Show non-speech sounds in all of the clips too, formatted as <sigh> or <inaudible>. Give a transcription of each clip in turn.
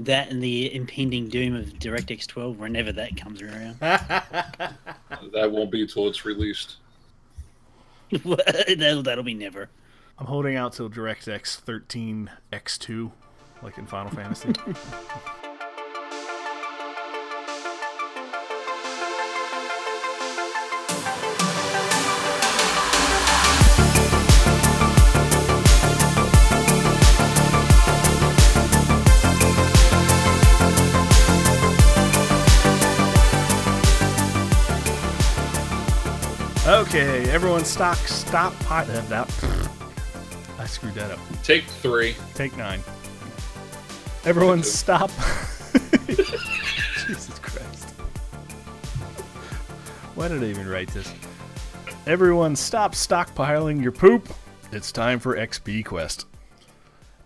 that and the impending doom of DirectX 12 whenever that comes around. <laughs> That won't be until it's released. <laughs> that'll, that'll be never. I'm holding out till DirectX 13 X2, like in Final Fantasy. <laughs> Okay, everyone, stock, stop. Pot, that, <clears throat> I screwed that up. Take three. Take nine. Everyone, stop. <laughs> <laughs> Jesus Christ. Why did I even write this? Everyone, stop stockpiling your poop. It's time for XP Quest.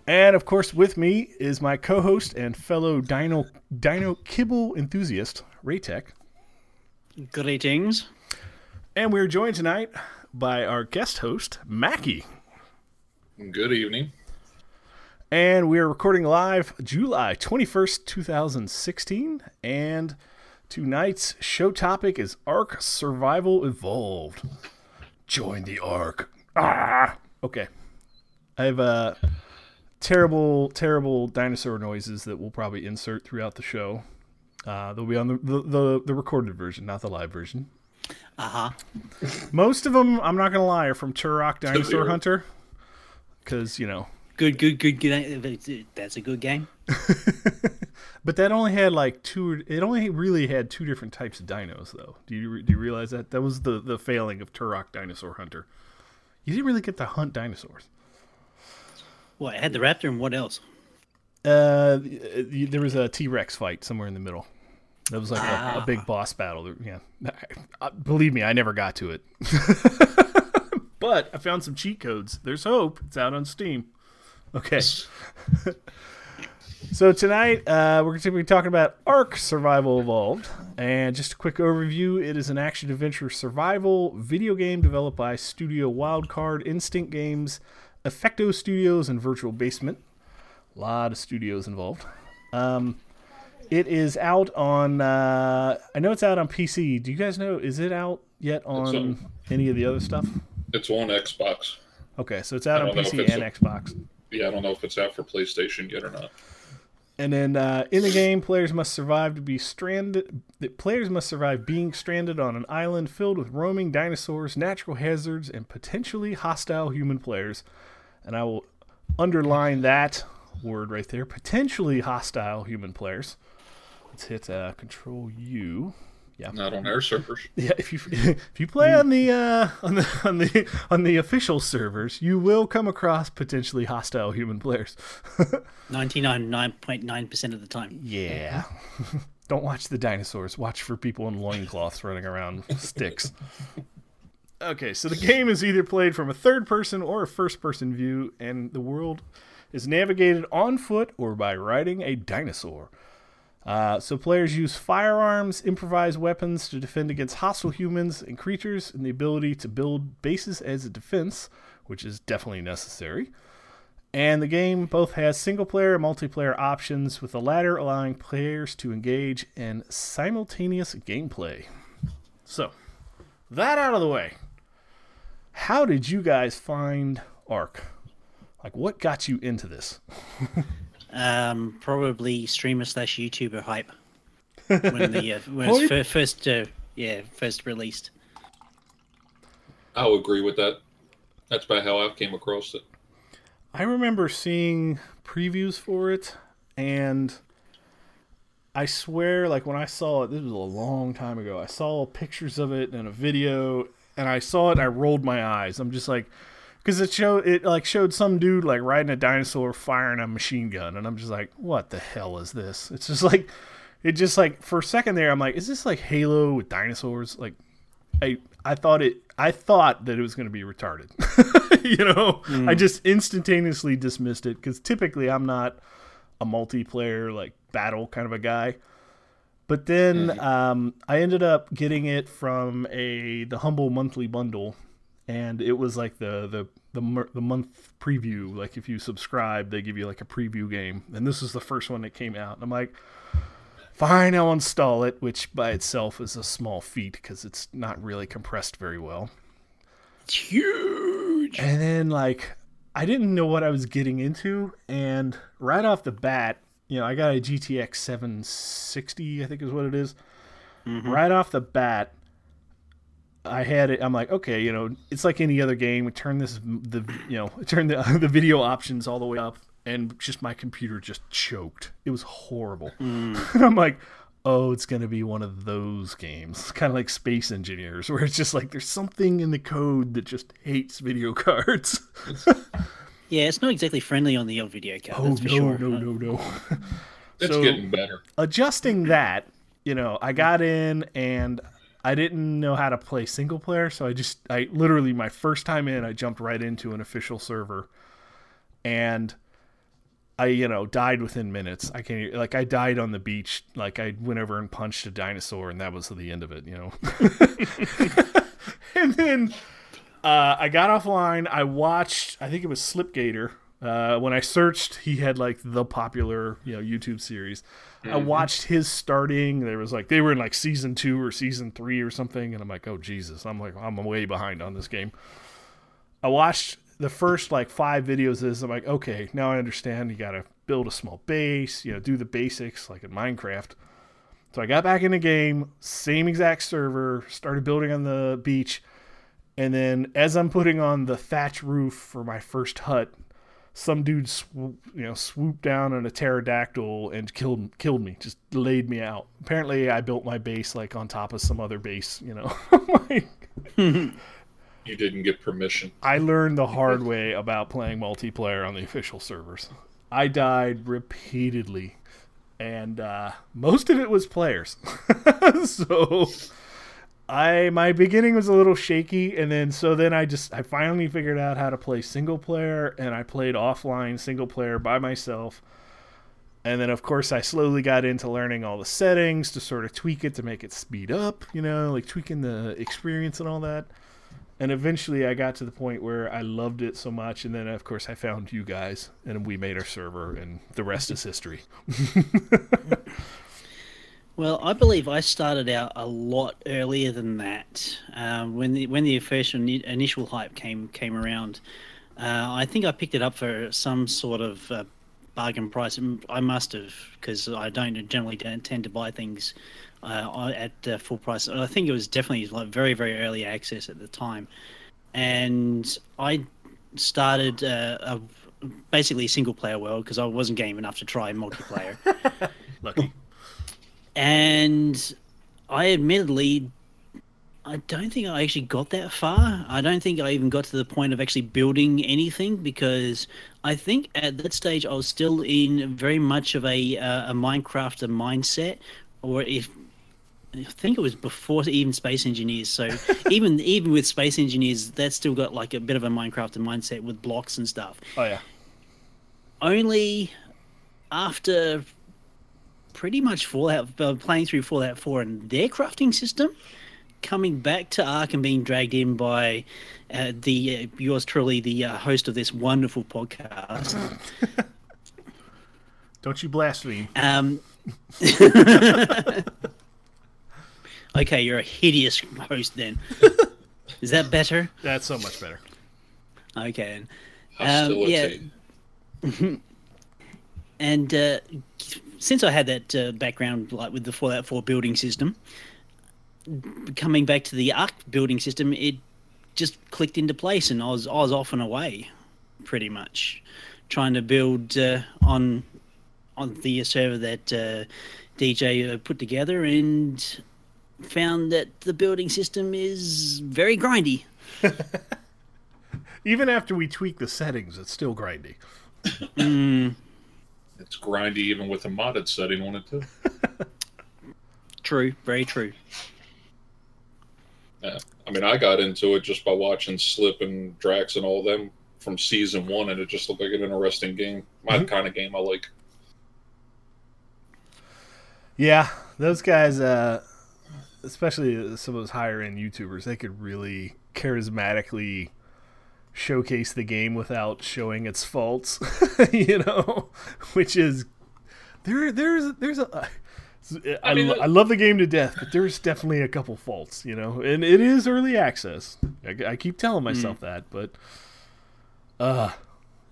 And of course, with me is my co host and fellow Dino, Dino Kibble enthusiast, Raytech. Greetings. And we're joined tonight by our guest host, Mackie. Good evening. And we are recording live July 21st, 2016. And tonight's show topic is Ark Survival Evolved. Join the Ark. Ah! Okay. I have uh, terrible, terrible dinosaur noises that we'll probably insert throughout the show. Uh, they'll be on the, the, the, the recorded version, not the live version. Uh huh. Most of them, I'm not going to lie, are from Turok Dinosaur Severe. Hunter. Because, you know, Good, good, good, good. That's a good game. <laughs> But that only had like two. It only really had two different types of dinos, though. Do you do you realize that that was the the failing of Turok Dinosaur Hunter? You didn't really get to hunt dinosaurs. Well, It had the raptor and what else? Uh, there was a T Rex fight somewhere in the middle. That was like a, a big boss battle. Yeah, believe me, I never got to it. <laughs> but I found some cheat codes. There's hope. It's out on Steam. Okay. <laughs> So tonight uh, we're going to be talking about Ark Survival Evolved, and just a quick overview: it is an action-adventure survival video game developed by Studio Wildcard, Instinct Games, Efecto Studios, and Virtual Basement. A lot of studios involved. Um, it is out on. Uh, I know it's out on PC. Do you guys know? Is it out yet on on- any of the other stuff? It's on Xbox. Okay, so it's out on don't know if PC and a- Xbox. Yeah, I don't know if it's out for PlayStation yet or not. And then uh, in the game, players must survive to be stranded. The players must survive being stranded on an island filled with roaming dinosaurs, natural hazards, and potentially hostile human players. And I will underline that word right there: potentially hostile human players. Let's hit uh, Control U. Yeah, Not on our servers. <laughs> yeah. If you <laughs> if you play on the uh, on the <laughs> on the on the official servers, you will come across potentially hostile human players. 99.9% of the time. Yeah. Don't watch the dinosaurs. Watch for people in loincloths running around with sticks. Okay, so the game is either played from a third person or a first person view, and the world is navigated on foot or by riding a dinosaur. Uh, so players use firearms, improvised weapons to defend against hostile humans and creatures, and the ability to build bases as a defense, which is definitely necessary. And the game both has single player and multiplayer options, with the latter allowing players to engage in simultaneous gameplay. So, that out of the way, how did you guys find Ark? Like, what got you into this? <laughs> Um, probably streamer slash YouTuber hype. <laughs> When the uh, when it was Hype? fir- first, uh, yeah, first released. I'll agree with that. That's about how I came across it. I remember seeing previews for it, and I swear, like when I saw it, this was a long time ago. I saw pictures of it and a video, and I saw it. and I rolled my eyes. I'm just like, because it showed it like showed some dude like riding a dinosaur firing a machine gun, and I'm just like, what the hell is this? It's just like, it just like for a second there, I'm like, is this like Halo with dinosaurs? Like, I I thought it I thought that it was going to be retarded. <laughs> you know, I just instantaneously dismissed it because typically I'm not a multiplayer like battle kind of a guy. But then um, I ended up getting it from a the humble monthly bundle, and it was like the the the, the month preview. Like if you subscribe, they give you like a preview game, and this is the first one that came out. And I'm like, fine, I'll install it, which by itself is a small feat because it's not really compressed very well. It's huge. And then like I didn't know what I was getting into, and right off the bat, you know, I got a GTX 760, I think is what it is. Mm-hmm. Right off the bat, I had it. I'm like, okay, you know, it's like any other game. We turn this, the you know, <laughs> turn the <laughs> the video options all the way up, and just my computer just choked. It was horrible. Mm. <laughs> I'm like, oh, it's gonna be one of those games, kind of like Space Engineers, where it's just like there's something in the code that just hates video cards. Yeah, it's not exactly friendly on the old video card. oh that's for no, sure. no, no, no. It's So- getting better. adjusting that, you know, I got in and I didn't know how to play single player, so I just I literally my first time in, I jumped right into an official server and I, you know, died within minutes. I can't like I died on the beach, like I went over and punched a dinosaur and that was the end of it, you know. <laughs> and then uh, I got offline. I watched. I think it was Slipgator. Uh, when I searched, he had like the popular, you know, YouTube series. I mm-hmm. watched his starting. There was like they were in like season two or season three or something, and I'm like, oh Jesus! I'm like I'm way behind on this game. I watched the first like five videos. Is I'm like, okay, now I understand. You got to build a small base. You know, do the basics like in Minecraft. So I got back in the game, same exact server, started building on the beach, and then as I'm putting on the thatch roof for my first hut, some dude swoop, you know swooped down on a pterodactyl and killed killed me, just laid me out. Apparently, I built my base like on top of some other base, you know. <laughs> like, You didn't get permission. I learned the hard way about playing multiplayer on the official servers. I died repeatedly, and uh, most of it was players. <laughs> so I my beginning was a little shaky, and then so then I just I finally figured out how to play single player, and I played offline single player by myself. And then, of course, I slowly got into learning all the settings to sort of tweak it to make it speed up, you know, like tweaking the experience and all that and eventually I got to the point where I loved it so much, and then of course I found you guys, and we made our server, and the rest is history. <laughs> Well, I believe I started out a lot earlier than that. Um, when the when the official initial hype came came around, uh, I think I picked it up for some sort of uh, bargain price. I must have because I don't generally don't tend to buy things uh, at uh, full price. I think it was definitely like very very early access at the time, and I started uh, a basically a single player world because I wasn't game enough to try multiplayer <laughs> Lucky. And I admittedly, I don't think I actually got that far. I don't think I even got to the point of actually building anything because I think at that stage I was still in very much of a uh, a Minecraft mindset, or if I think it was before <laughs> even Space Engineers. So <laughs> even even with Space Engineers, that's still got like a bit of a Minecraft mindset with blocks and stuff Oh yeah. only after pretty much Fallout, uh, playing through Fallout 4 and their crafting system, coming back to Ark and being dragged in by uh, the uh, yours truly, the uh, host of this wonderful podcast. <laughs> Don't you blaspheme. Um, <laughs> okay, you're a hideous host then. <laughs> Is that better? That's so much better. Okay. then. Um, yeah. And uh, since I had that uh, background, like with the Fallout 4 building system, coming back to the Ark building system, it just clicked into place, and I was I was off and away, pretty much, trying to build uh, on on the server that uh, DJ uh, put together, and found that the building system is very grindy. <laughs> Even after we tweak the settings, it's still grindy. It's grindy even with a modded setting on it too. <laughs> True, very true. Yeah. I mean, I got into it just by watching Slip and Drax and all them from season one, and it just looked like an interesting game. My kind of game I like. Yeah, those guys, uh, especially some of those higher end YouTubers, they could really charismatically showcase the game without showing its faults, <laughs> you know, which is there. There's there's a. I, I, mean, I, love the game to death, but there's definitely a couple faults, you know, and it is early access. I, I keep telling myself mm. that, but uh,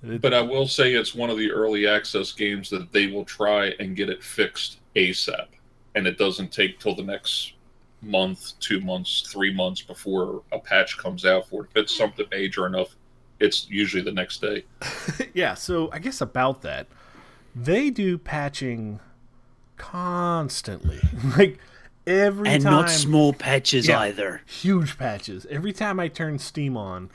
it, but I will say it's one of the early access games that they will try and get it fixed ASAP, and it doesn't take till the next month, two months, three months before a patch comes out for it. If it's something major enough, it's usually the next day. <laughs> yeah, so I guess about that, they do patching constantly, <laughs> like every time. and time, not small patches yeah, either. Huge patches. Every time I turn Steam on,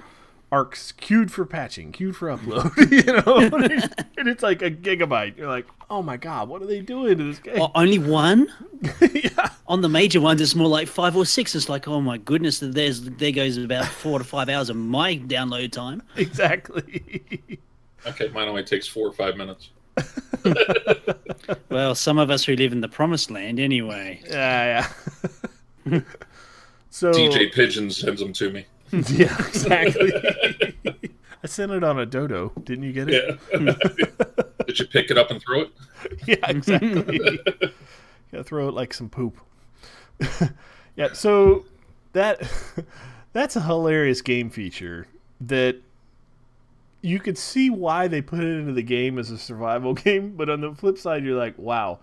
Ark's queued for patching, queued for upload, <laughs> you know, <laughs> and it's like a gigabyte. You're like, oh my god, what are they doing to this game? Oh, only one? <laughs> yeah. On the major ones, it's more like five or six. It's like, oh my goodness, there's there goes about four to five hours of my download time. Exactly. okay, mine only takes four or five minutes. well, some of us who live in the promised land, anyway. Yeah, yeah. so DJ Pigeon sends them to me. <laughs> yeah, exactly. <laughs> I sent it on a dodo. Didn't you get it? Yeah. <laughs> Did you pick it up and throw it? Yeah, exactly. yeah, throw it like some poop. yeah, so that that's a hilarious game feature that you could see why they put it into the game as a survival game, but on the flip side, you're like, wow,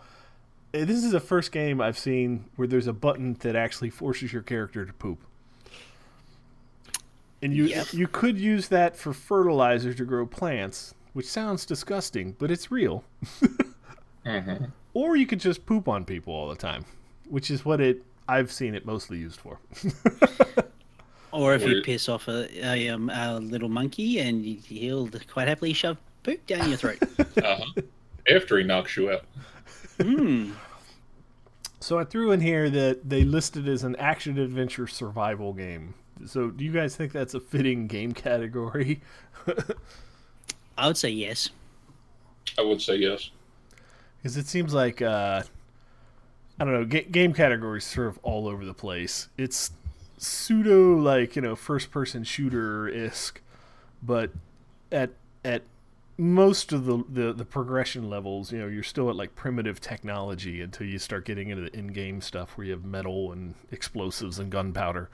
this is the first game I've seen where there's a button that actually forces your character to poop and you yep. you could use that for fertilizer to grow plants, which sounds disgusting, but it's real. mm-hmm. <laughs> Or you could just poop on people all the time, which is what it I've seen it mostly used for. <laughs> or if you piss off a, a, um, a little monkey and he'll quite happily shove poop down your throat. <laughs> uh-huh. After he knocks you out. Hmm. So I threw in here that they listed as an action adventure survival game. So, do you guys think that's a fitting game category? <laughs> I would say yes. I would say yes. Because it seems like uh, I don't know, ga- game categories sort of all over the place. It's pseudo like you know first person shooter isk, but at at most of the, the the progression levels, you know, you're still at like primitive technology until you start getting into the in game stuff where you have metal and explosives and gunpowder.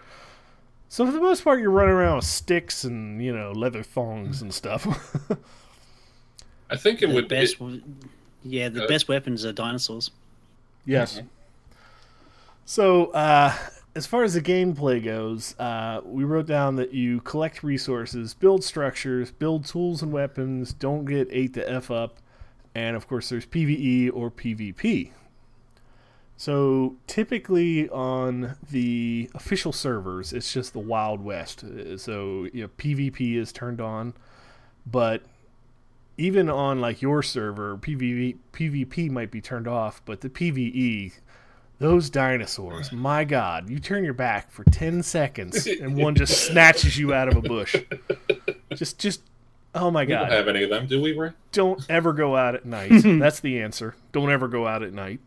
So for the most part, you're running around with sticks and you know leather thongs and stuff. <laughs> I think it the would. Best, it, yeah, the uh, best weapons are dinosaurs. Yes. Mm-hmm. So uh, as far as the gameplay goes, uh, we wrote down that you collect resources, build structures, build tools and weapons. Don't get ate the f up, and of course, there's PVE or PvP. So typically on the official servers, it's just the Wild West. Uh, so you know, PvP is turned on, but even on like your server, PvP PvP might be turned off, but the PVE, those dinosaurs, my God, you turn your back for ten seconds and one just <laughs> snatches you out of a bush. Just, just, oh my God! We don't have any of them, do we, Ray? Don't ever go out at night. <laughs> That's the answer. Don't ever go out at night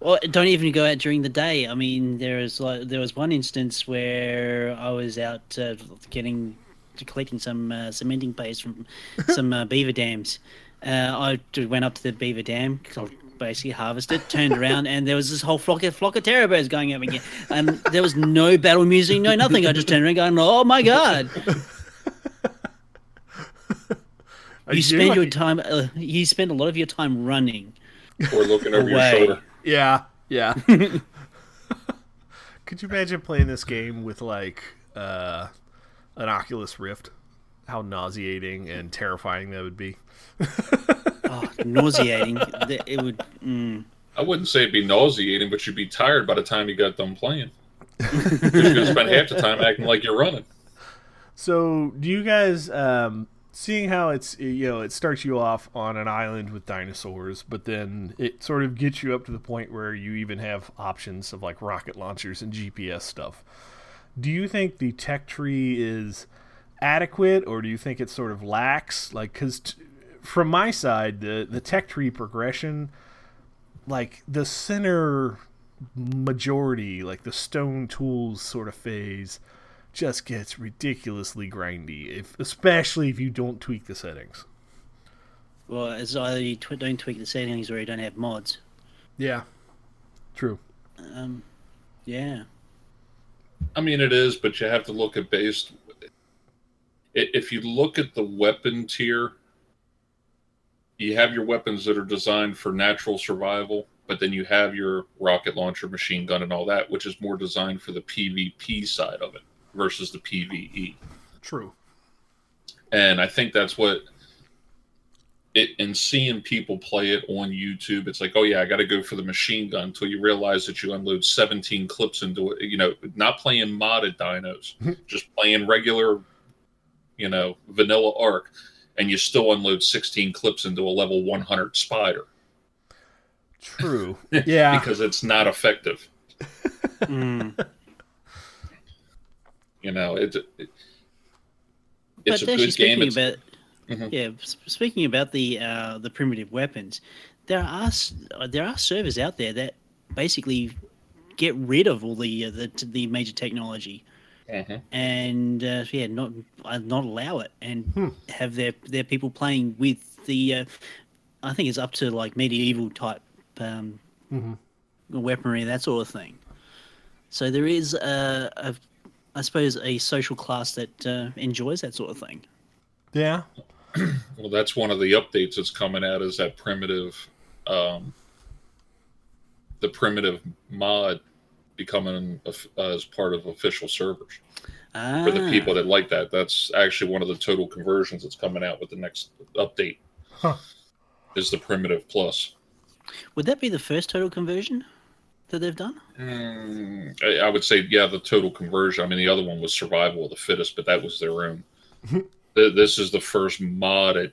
well, don't even go out during the day. I mean, there was like there was one instance where I was out uh, getting collecting some uh, cementing paste from <laughs> some uh, beaver dams. Uh, I went up to the beaver dam, basically harvested, turned around, and there was this whole flock of flock of terror birds going over again. And there was no battle music, no nothing. I just turned around, going, "Oh my god!" <laughs> you spend your time. Uh, you spend a lot of your time running or looking over your shoulder. Yeah, yeah. <laughs> Could you imagine playing this game with like uh, an Oculus Rift? How nauseating and terrifying that would be. <laughs> oh, nauseating. It would. Mm. I wouldn't say it'd be nauseating, but you'd be tired by the time you got done playing. you're going to spend half the time acting like you're running. So, do you guys um, seeing how it's you know it starts you off on an island with dinosaurs but then it sort of gets you up to the point where you even have options of like rocket launchers and gps stuff. Do you think the tech tree is adequate or do you think it sort of lacks? Like because t- from my side the the tech tree progression like the center majority like the stone tools sort of phase just gets ridiculously grindy, if especially if you don't tweak the settings. Well, it's either you tw- don't tweak the settings or you don't have mods. Yeah, true. Um, yeah. I mean, it is, but you have to look at based. If you look at the weapon tier, you have your weapons that are designed for natural survival, but then you have your rocket launcher, machine gun, and all that, which is more designed for the PvP side of it versus the PvE. True. And I think that's what it and seeing people play it on YouTube, it's like, oh yeah, I got to go for the machine gun until you realize that you unload 17 clips into it. You know, not playing modded dinos, <laughs> just playing regular, you know, vanilla Ark, and you still unload 16 clips into a level 100 spider True. <laughs> Yeah. because it's not effective. <laughs> Mm. You know, it, it but it's a good speaking game. It's, about Mhm. yeah, speaking about the uh, the primitive weapons, there are there are servers out there that basically get rid of all the uh, the, the major technology Mhm. and uh, yeah, not uh, not allow it and Hmm. have their their people playing with the. Uh, I think it's up to like medieval type um, Mhm. weaponry, that sort of thing. So there is a, a I suppose, a social class that uh, enjoys that sort of thing. Yeah. <clears throat> Well, that's one of the updates that's coming out is that primitive, um, the primitive mod becoming of- uh, as part of official servers Ah, for the people that like that. That's actually one of the total conversions that's coming out with the next update. Huh. Is the primitive plus? would that be the first total conversion that they've done? Mm, I, I would say, yeah, the total conversion. I mean, the other one was survival of the fittest, but that was their own. <laughs> This is the first modded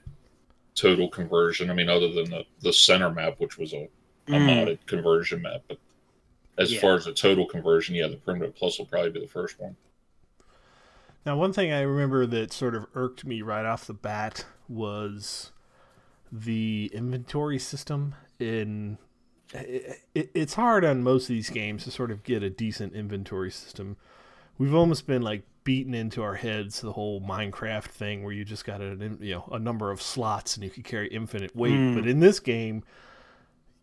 total conversion. I mean, other than the, the center map, which was a, a Mm. modded conversion map. But as Yeah. far as the total conversion, yeah, the primitive plus will probably be the first one. Now, one thing I remember that sort of irked me right off the bat was the inventory system. In it, it, it's hard on most of these games to sort of get a decent inventory system. We've almost been like beaten into our heads the whole Minecraft thing, where you just got a you know a number of slots and you could carry infinite weight. Mm. But in this game,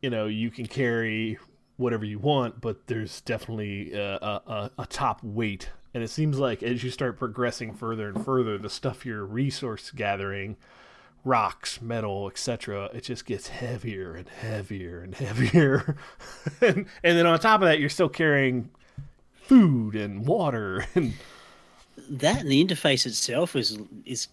you know you can carry whatever you want, but there's definitely a, a, a, a top weight. And it seems like as you start progressing further and further, the stuff you're resource gathering, rocks, metal, etc., it just gets heavier and heavier and heavier. <laughs> and and then on top of that, you're still carrying food and water <laughs> and That and the interface itself is is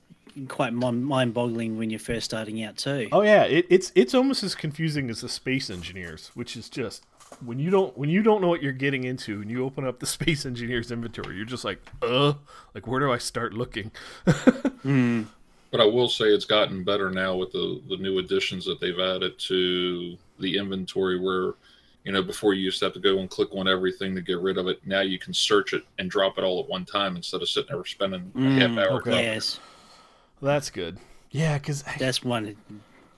quite mind boggling when you're first starting out too. oh yeah, it, it's it's almost as confusing as the space engineers, which is just when you don't when you don't know what you're getting into and you open up the <laughs> space engineers inventory, you're just like, uh, like where do I start looking? Mm. But I will say it's gotten better now with the, the new additions that they've added to the inventory where, you know, before you used to have to go and click on everything to get rid of it. Now you can search it and drop it all at one time instead of sitting there spending a half Mm, hour. okay. copying. Yes, That's good. Yeah, because that's one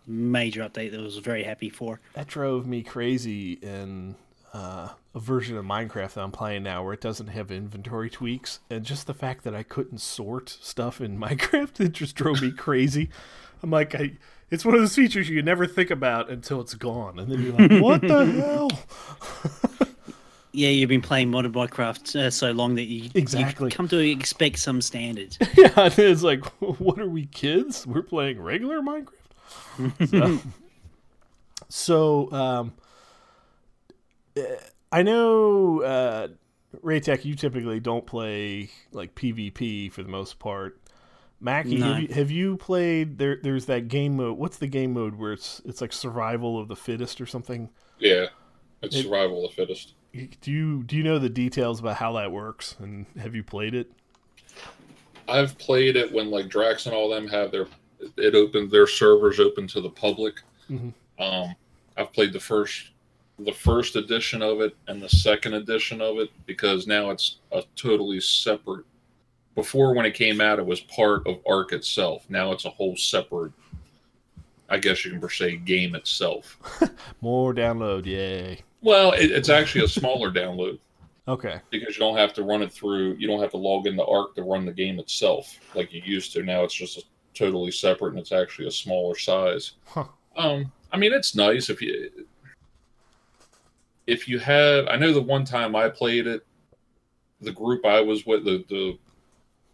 major update that I was very happy for. that drove me crazy in uh, a version of Minecraft that I'm playing now where it doesn't have inventory tweaks, and just the fact that I couldn't sort stuff in <laughs> Minecraft it just drove me crazy. I'm like, I, it's one of those features you never think about until it's gone, and then you're like, <laughs> what the hell? <laughs> Yeah, you've been playing modern Minecraft uh, so long that you Exactly. you come to expect some standards. yeah, it's like, what are we kids? We're playing regular Minecraft. so, so, um, I know, uh, Raytech, you typically don't play like PvP for the most part. Mackie, No. have, you, have you played? There, there's that game mode. What's the game mode where it's it's like survival of the fittest or something? Yeah. It's It- survival of the fittest. Do you do you know the details about how that works? And have you played it? I've played it when like Drax and all them have their it opened their servers open to the public. Mhm. Um, I've played the first the first edition of it and the second edition of it because now it's a totally separate. Before when it came out, it was part of Ark itself. Now it's a whole separate. I guess you can per se game itself. <laughs> More download, yay! Well, it, it's actually a smaller <laughs> download. Okay. because you don't have to run it through. You don't have to log into Ark to run the game itself like you used to. Now it's just a, totally separate, and it's actually a smaller size. Huh. Um, I mean, it's nice if you if you have. I know the one time I played it, the group I was with, the the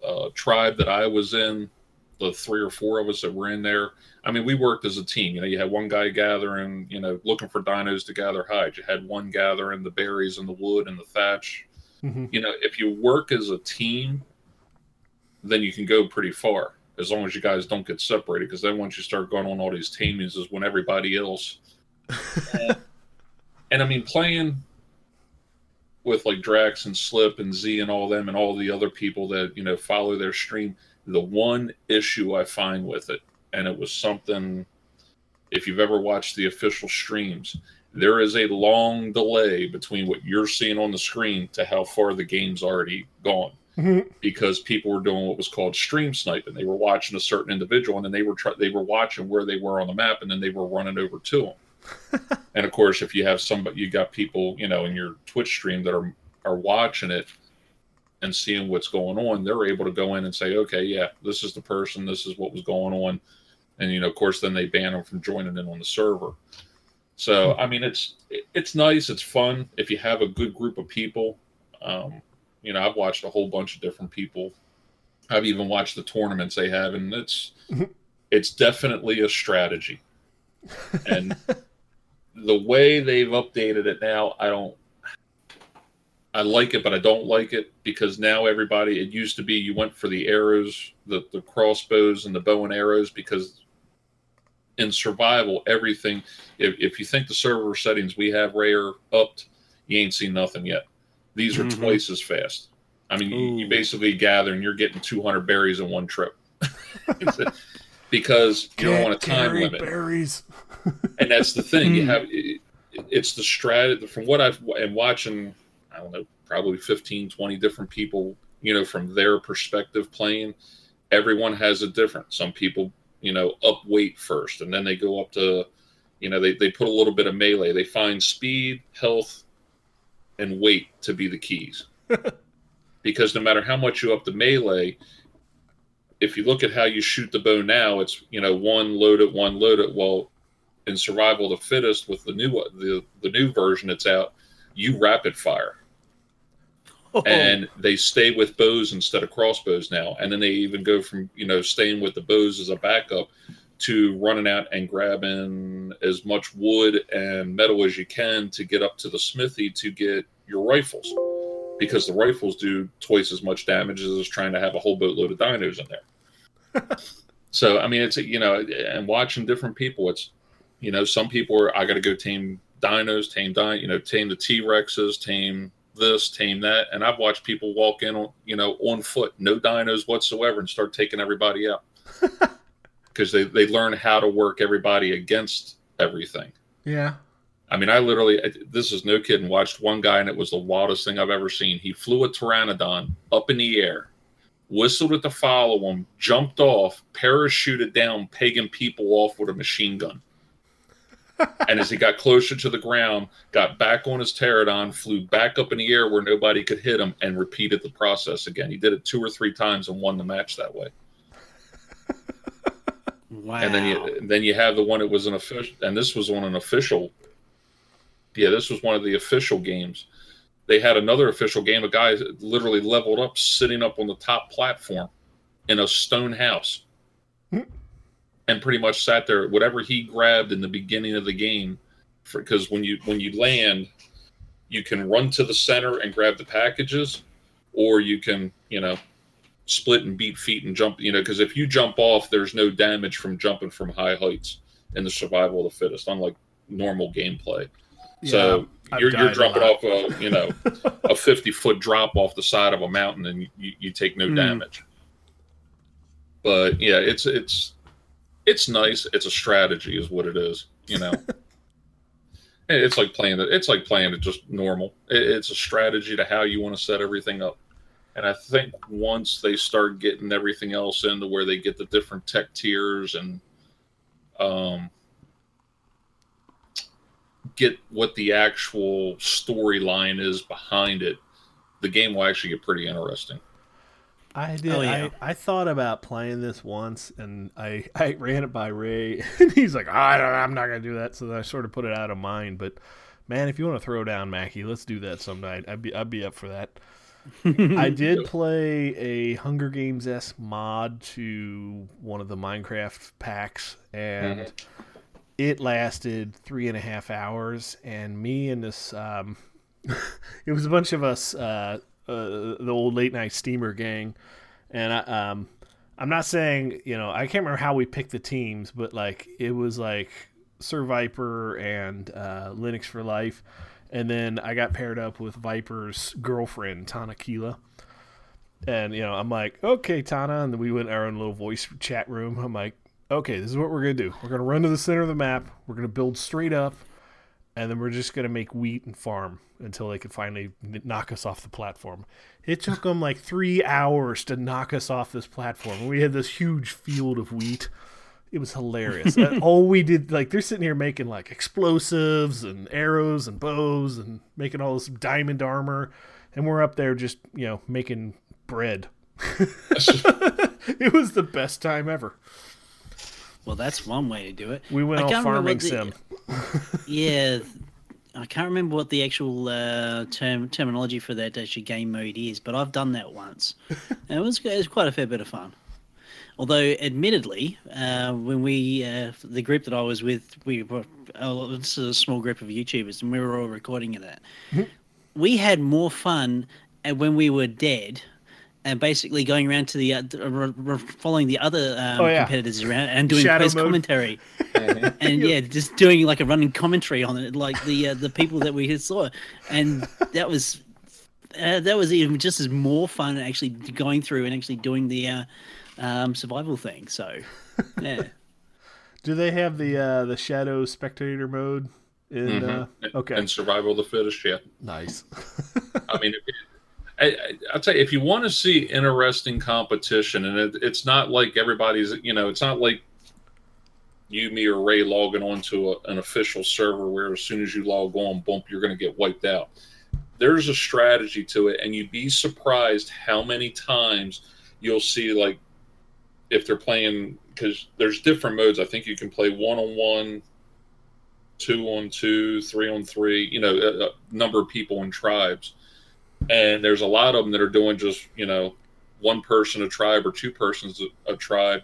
uh, tribe that I was in, the three or four of us that were in there. I mean, we worked as a team. You know, you had one guy gathering, you know, looking for dinos to gather hides. You had one gathering the berries and the wood and the thatch. hmm You know, if you work as a team, then you can go pretty far as long as you guys don't get separated. Because then once you start going on all these teamings, is when everybody else. <laughs> and I mean, playing with like Drax and Slip and Z and all them and all the other people that you know follow their stream. The one issue I find with it, and it was something. If you've ever watched the official streams, there is a long delay between what you're seeing on the screen to how far the game's already gone Mhm. because people were doing what was called stream sniping. They were watching a certain individual and then they were try- they were watching where they were on the map and then they were running over to them. <laughs> and of course, if you have somebody, you got people, you know, in your Twitch stream that are are watching it and seeing what's going on, they're able to go in and say, okay, yeah, this is the person, this is what was going on, and you know, of course, then they ban them from joining in on the server. So, I mean, it's it's nice, it's fun if you have a good group of people. Um, you know, I've watched a whole bunch of different people. I've even watched the tournaments they have, and it's <laughs> it's definitely a strategy. And <laughs> the way they've updated it now, I don't. I like it, but I don't like it because now everybody. It used to be you went for the arrows, the the crossbows, and the bow and arrows because in survival, everything. If, if you think the server settings we have rare upped, you ain't seen nothing yet. These are Mhm. twice as fast. I mean, you, you basically gather and you're getting 200 berries in one trip <laughs> <laughs> because you don't want a time limit Berries. And that's the thing you Hmm. have it, it's the strat from what i've and watching i don't know probably 15 20 different people you know from their perspective playing everyone has a different. Some people you know up weight first and then they go up to you know they, they put a little bit of melee. They find speed health and weight to be the keys. <laughs> Because no matter how much you up the melee if you look at how you shoot the bow now it's you know one load it one load it well in survival the fittest with the new the the new version that's out you rapid fire. Oh, and they stay with bows instead of crossbows now. And then they even go from you know staying with the bows as a backup to running out and grabbing as much wood and metal as you can to get up to the smithy to get your rifles. Because the rifles do twice as much damage as trying to have a whole boatload of dinos in there. <laughs> So i mean it's you know and watching different people it's you know some people are i got to go tame dinos tame di- you know tame the t-rexes tame this, tame that, and I've watched people walk in on you know on foot, no dinos whatsoever, and start taking everybody out <laughs> because they they learn how to work everybody against everything. Yeah. I mean, I literally this is no kidding. Watched one guy, and it was the wildest thing I've ever seen. He flew a pteranodon up in the air, whistled it to follow him, jumped off, parachuted down, pegging people off with a machine gun and as he got closer to the ground, got back on his pterodon, flew back up in the air where nobody could hit him, and repeated the process again. He did it two or three times and won the match that way. wow. And then you then you have the one that was an official, and this was on an official. Yeah, this was one of the official games. They had another official game. A guy literally leveled up, sitting up on the top platform in a stone house. And pretty much sat there. Whatever he grabbed in the beginning of the game, because when you when you land, you can run to the center and grab the packages, or you can you know split and beat feet and jump. You know, because if you jump off, there's no damage from jumping from high heights in the survival of the fittest, unlike normal gameplay. So I've you're, you're dropping lot. off a you know <laughs> a 50 foot drop off the side of a mountain and you, you, take no Hmm. damage. But yeah, it's it's it's nice. It's a strategy, is what it is. You know, <laughs> it's like playing it. It's like playing it just normal. It, it's a strategy to how you want to set everything up. And I think once they start getting everything else into where they get the different tech tiers and um, get what the actual storyline is behind it, the game will actually get pretty interesting. I did. Oh, yeah. I, I thought about playing this once, and I, I ran it by Ray, <laughs> and he's like, I don't, I'm not gonna do that. So I sort of put it out of mind. But man, if you want to throw down Mackie, let's do that some night. I'd be I'd be up for that. <laughs> I did play a Hunger Games s mod to one of the Minecraft packs, and it lasted three and a half hours. And me and this, um, <laughs> it was a bunch of us, uh, uh, the old late night steamer gang, and I, um, I'm not saying you know I can't remember how we picked the teams, but like it was like Sir Viper and uh, Linux for Life and then I got paired up with Viper's girlfriend, Tana Keela. And, you know, I'm like, okay, Tana. And then we went our own little voice chat room. I'm like, okay, this is what we're to do. We're to run to the center of the map. We're to build straight up. And then we're just going to make wheat and farm until they could finally knock us off the platform. It took them like three hours to knock us off this platform. We had this huge field of wheat it was hilarious. <laughs> all we did, like, they're sitting here making like explosives and arrows and bows and making all this diamond armor, and we're up there just you know making bread. <laughs> it was the best time ever. Well, that's one way to do it. We went all farming the, sim. <laughs> yeah, I can't remember what the actual uh, term terminology for that actually game mode is, but I've done that once, and <laughs> it was it was quite a fair bit of fun. Although, admittedly, uh, when we, uh, the group that I was with, we were uh, this is a small group of YouTubers, and we were all recording it. that. Mm-hmm. We had more fun when we were dead, and basically going around to the uh, following the other um, oh, yeah. competitors around and doing Shadow post commentary, <laughs> and yeah, just doing like a running commentary on it, like the uh, the people that we saw, and that was uh, that was even just as more fun actually going through and actually doing the uh, um, survival thing. So, yeah. <laughs> Do they have the uh, the shadow spectator mode? In, mm-hmm. uh, okay, and survival of the fittest. Yeah, nice. I mean, if, I, will tell you, if you want to see interesting competition, and it, it's not like everybody's, you know, it's not like you, me, or Ray logging onto a, an official server where as soon as you log on, bump, you're going to get wiped out. There's a strategy to it, and you'd be surprised how many times you'll see like if they're playing because there's different modes. I think you can play one on one, two on two, three on three. You know, a, a, number of people in tribes, and there's a lot of them that are doing just you know one person a tribe or two persons a, a tribe,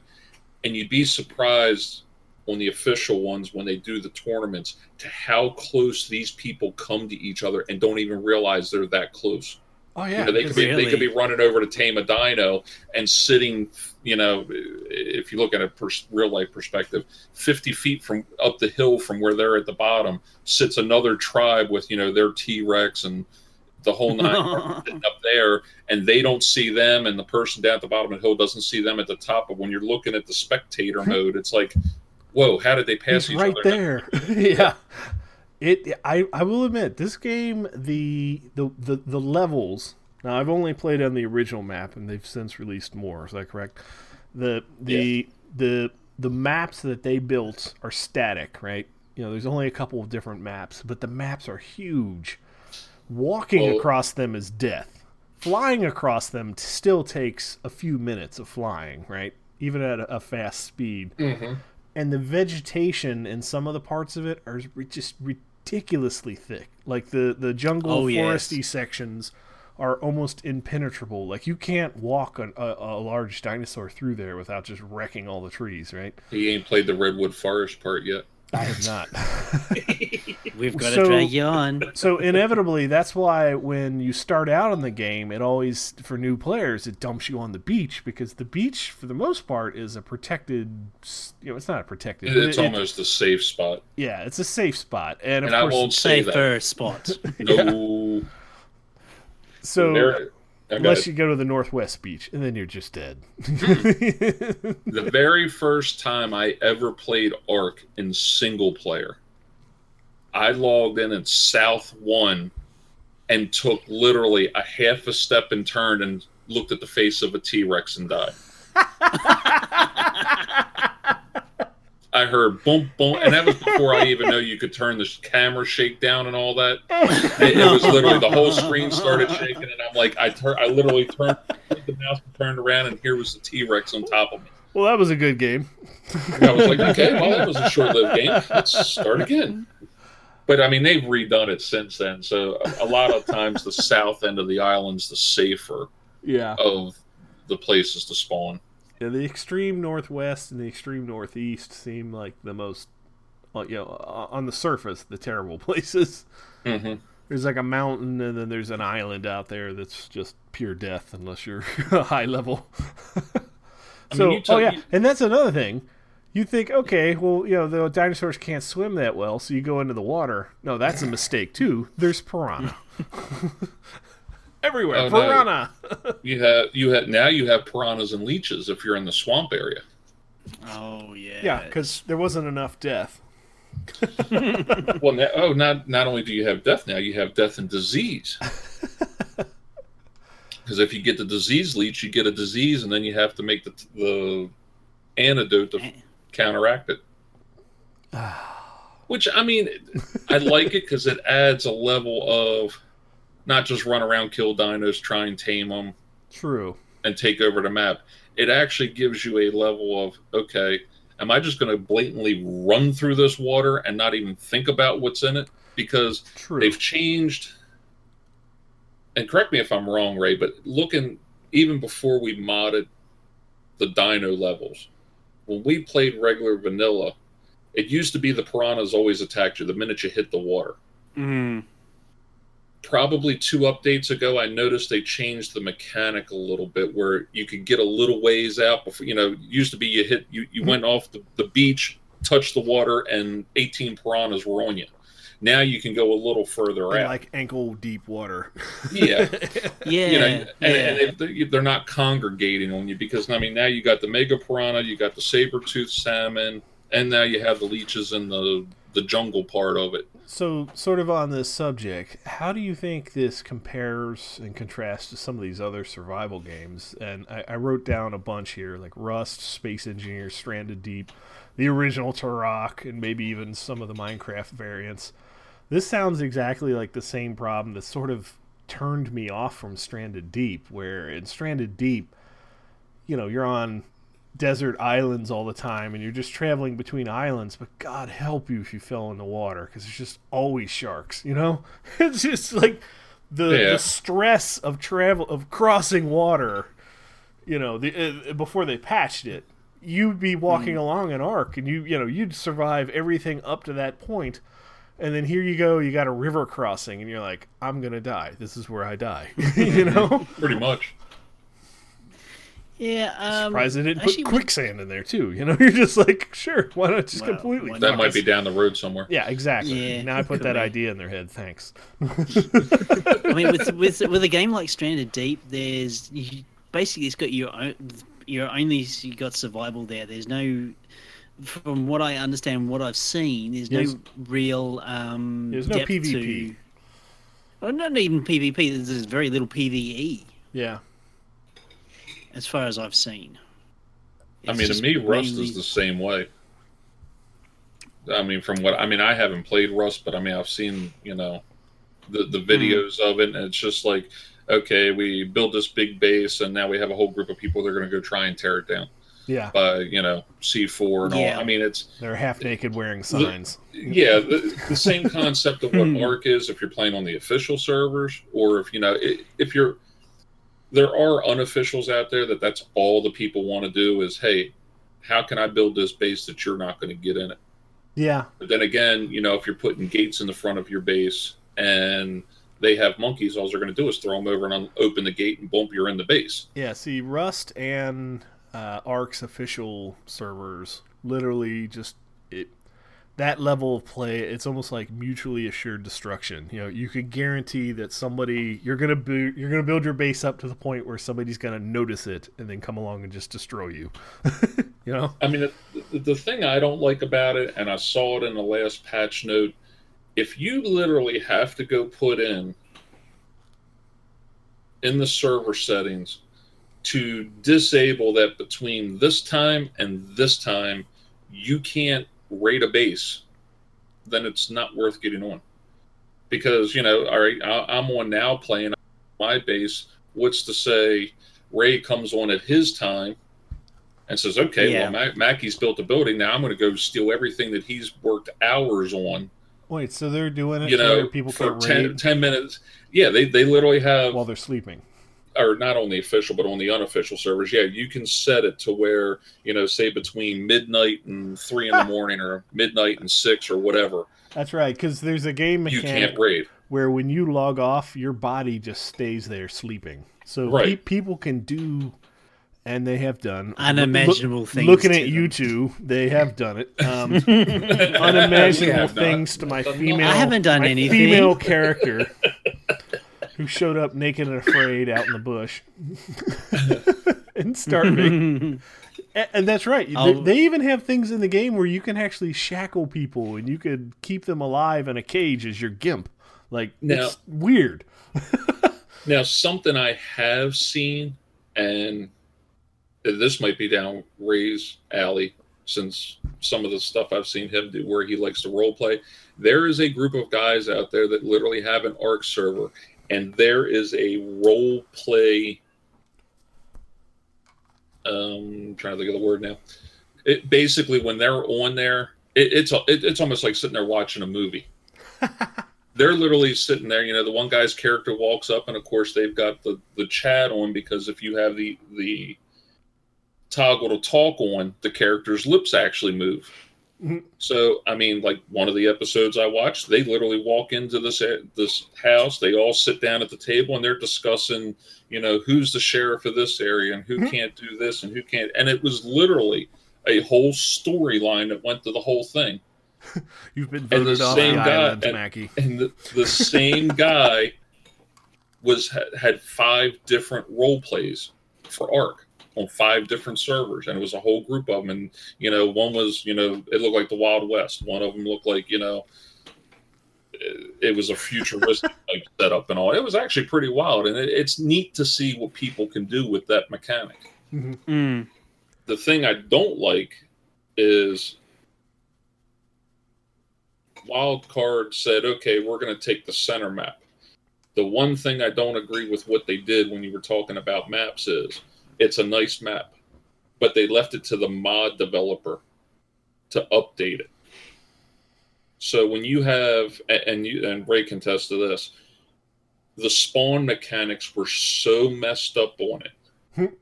and you'd be surprised on the official ones when they do the tournaments to how close these people come to each other and don't even realize they're that close. Oh yeah, you know, they could be really... they could be running over to tame a dino and sitting. You know, if you look at a pers- real life perspective, fifty feet from up the hill from where they're at the bottom sits another tribe with you know their T Rex and the whole nine <laughs> up there, and they don't see them, and the person down at the bottom of the hill doesn't see them at the top. But when you're looking at the spectator mode, it's like, whoa, how did they pass He's each right other? Right there, <laughs> <laughs> yeah. It I, I will admit this game the, the the the levels now I've only played on the original map and they've since released more is that correct the the yeah. the the maps that they built are static right you know there's only a couple of different maps but the maps are huge walking well, across them is death flying across them still takes a few minutes of flying right even at a, a fast speed mm-hmm. and the vegetation in some of the parts of it are just ridiculously thick. Like the the jungle oh, foresty yes. sections are almost impenetrable. Like you can't walk a, a, a, large dinosaur through there without just wrecking all the trees, right? He ain't played the redwood forest part yet. I have not. <laughs> We've got so, to drag you on. so inevitably, that's why when you start out in the game, it always for new players it dumps you on the beach because the beach, for the most part, is a protected. You know, it's not a protected. It's it, almost it, a safe spot. Yeah, it's a safe spot, and, and of course, I won't say safer that. spot. no. <laughs> yeah. So Unless you go to the Northwest Beach, and then you're just dead. Hmm. <laughs> the very first time I ever played Ark in single player, I logged in at South One and took literally a half a step and turned and looked at the face of a T Rex and died. <laughs> I, I heard boom, boom, and that was before I even know you could turn the camera shake down and all that. It, it was literally the whole screen started shaking, and I'm like, I tur- I literally turned the mouse, turned around, and here was the T Rex on top of me. Well, that was a good game. I was like, okay, well, that was a short-lived game. Let's start again. But I mean, they've redone it since then. So a lot of times, the south end of the island's the safer Yeah. of the places to spawn. Yeah, the extreme northwest and the extreme northeast seem like the most, you know, on the surface, the terrible <laughs> places. hmm There's like a mountain, and then there's an island out there that's just pure death unless you're <laughs> high level. <laughs> I so, mean, you oh yeah, you- and that's another thing. You think, okay, well, you know, the dinosaurs can't swim that well, so you go into the water. No, that's a mistake too. There's piranha everywhere. Oh, no. piranha. <laughs> You have you have now you have piranhas and leeches if you're in the swamp area. Oh yeah. yeah, because there wasn't enough death. <laughs> Well, now, oh, not not only do you have death now, you have death and disease. <laughs> Because if you get the disease leech, you get a disease, and then you have to make the the antidote to eh. counteract it. <sighs> Which I mean, I like it because it adds a level of not just run around, kill dinos, try and tame them, True. and take over the map. It actually gives you a level of okay, am I just going to blatantly run through this water and not even think about what's in it? Because True. they've changed. And correct me if I'm wrong, Ray, but looking even before we modded the dino levels, when we played regular vanilla, it used to be the piranhas always attacked you the minute you hit the water. Mm. Probably two updates ago, I noticed they changed the mechanic a little bit where you could get a little ways out before, you know, used to be you hit, you, you mm-hmm. went off the, the beach, touched the water, and 18 piranhas were on you. Now you can go a little further In, out. like ankle deep water. yeah. <laughs> Yeah. you know, and, yeah. and they, they're not congregating on you because I mean now you got the mega piranha, you got the saber tooth salmon, and now you have the leeches and the the jungle part of it. So, sort of on this subject, how do you think this compares and contrasts to some of these other survival games? And I, I wrote down a bunch here, like Rust, Space Engineer, Stranded Deep, the original Turok, and maybe even some of the Minecraft variants. This sounds exactly like the same problem that sort of turned me off from Stranded Deep, where in Stranded Deep, you know, you're on desert islands all the time and you're just traveling between islands but god help you if you fell in the water because there's just always sharks you know? <laughs> It's just like the, Yeah. the stress of travel of crossing water you know the, uh, before they patched it. You'd be walking along an arc and you you know you'd survive everything up to that point and then here you go you got a river crossing and you're like i'm gonna die. This is where i die. <laughs> You <laughs> know? Pretty much. Yeah. Um, surprised they didn't actually, put quicksand in there too. <laughs> You know, you're just like, sure, why not just Well, completely? That not? might be down the road somewhere. Yeah, exactly. Yeah, now I put that be. idea in their head. Thanks. <laughs> I mean, with with with a game like Stranded Deep, there's you, basically it's got your own. You're only you got survival there. There's no, from what I understand, what I've seen, there's Yes. no real um. There's no depth PvP. To, well, not even PvP. There's, there's very little PVE Yeah, as far as I've seen. I mean, to just me, Rust is the same way. I mean, from what I mean, I haven't played Rust, but I mean, I've seen you know the the hmm. videos of it, and it's just like, okay, we build this big base, and now we have a whole group of people that are going to go try and tear it down yeah. by you know C four and Yeah. all. I mean, it's They're half naked wearing signs. yeah, the, the same concept of what hmm. Ark is if you're playing on the official servers, or if you know i- if you're there are unofficials out there that that's all the people want to do is hey, how can I build this base that you're not going to get in it? Yeah, But then again, you know, if you're putting gates in the front of your base and they have monkeys, all they're going to do is throw them over and un- open the gate and bump you're in the base. yeah. See, Rust and uh, Ark's official servers literally just it. That level of play, it's almost like mutually assured destruction. You know, you could guarantee that somebody you're gonna bu- you're gonna build your base up to the point where somebody's gonna notice it and then come along and just destroy you. <laughs> you know? I mean, the, the thing I don't like about it, and I saw it in the last patch note, if you literally have to go put in in the server settings to disable that between this time and this time you can't rate a base, then it's not worth getting on. Because you know, all right, I'm on now playing my base. What's to say Ray comes on at his time and says, "Okay, yeah. well, Mac- Mackey's built a building. Now I'm going to go steal everything that he's worked hours on." Wait, so they're doing it you know, people for 10, 10, minutes. Yeah, they, they literally have while they're sleeping. Or not on the official, but on the unofficial servers. Yeah, you can set it to where, you know, say between midnight and three in the <laughs> morning or midnight and six or whatever. That's right, because there's a game mechanic you can't raid. where when you log off, your body just stays there sleeping. So right. pe- people can do and they have done unimaginable Look, things. Looking at you two, they have done it. <laughs> Um, <laughs> unimaginable things to my female. I haven't done anything. Female character who showed up naked and afraid out in the bush <laughs> and starving. <laughs> and that's right. They, they, even have things in the game where you can actually shackle people and you could keep them alive in a cage as your gimp. Like now, it's weird. <laughs> now, something I have seen and this might be down Ray's alley since some of the stuff I've seen him do where he likes to role play. There is a group of guys out there that literally have an Ark server, and there is a role play. Um, I'm trying to think of the word now. It basically when they're on there, it, it's it, it's almost like sitting there watching a movie. <laughs> they're literally sitting there. You know, the one guy's character walks up, and of course they've got the the chat on because if you have the the toggle to talk on, the character's lips actually move. Mm-hmm. So, I mean, like one of the episodes I watched, they literally walk into this this house. They all sit down at the table and they're discussing, you know, who's the sheriff of this area and who mm-hmm. can't do this and who can't. And it was literally a whole storyline that went to the whole thing. <laughs> You've been voted and the off same the guy, and, Mackie. And the, the same <laughs> guy was had five different role plays for Ark on five different servers, and it was a whole group of them. And you know, one was you know it looked like the Wild West. One of them looked like you know it, was a futuristic <laughs> type setup and all. It was actually pretty wild, and it, it's neat to see what people can do with that mechanic. Mm-hmm. Mm. The thing I don't like is Wildcard said, "Okay, we're going to take the center map." The one thing I don't agree with what they did when you were talking about maps is it's a nice map, but they left it to the mod developer to update it. So when you have and you and Ray can test to this, the spawn mechanics were so messed up on it hmm.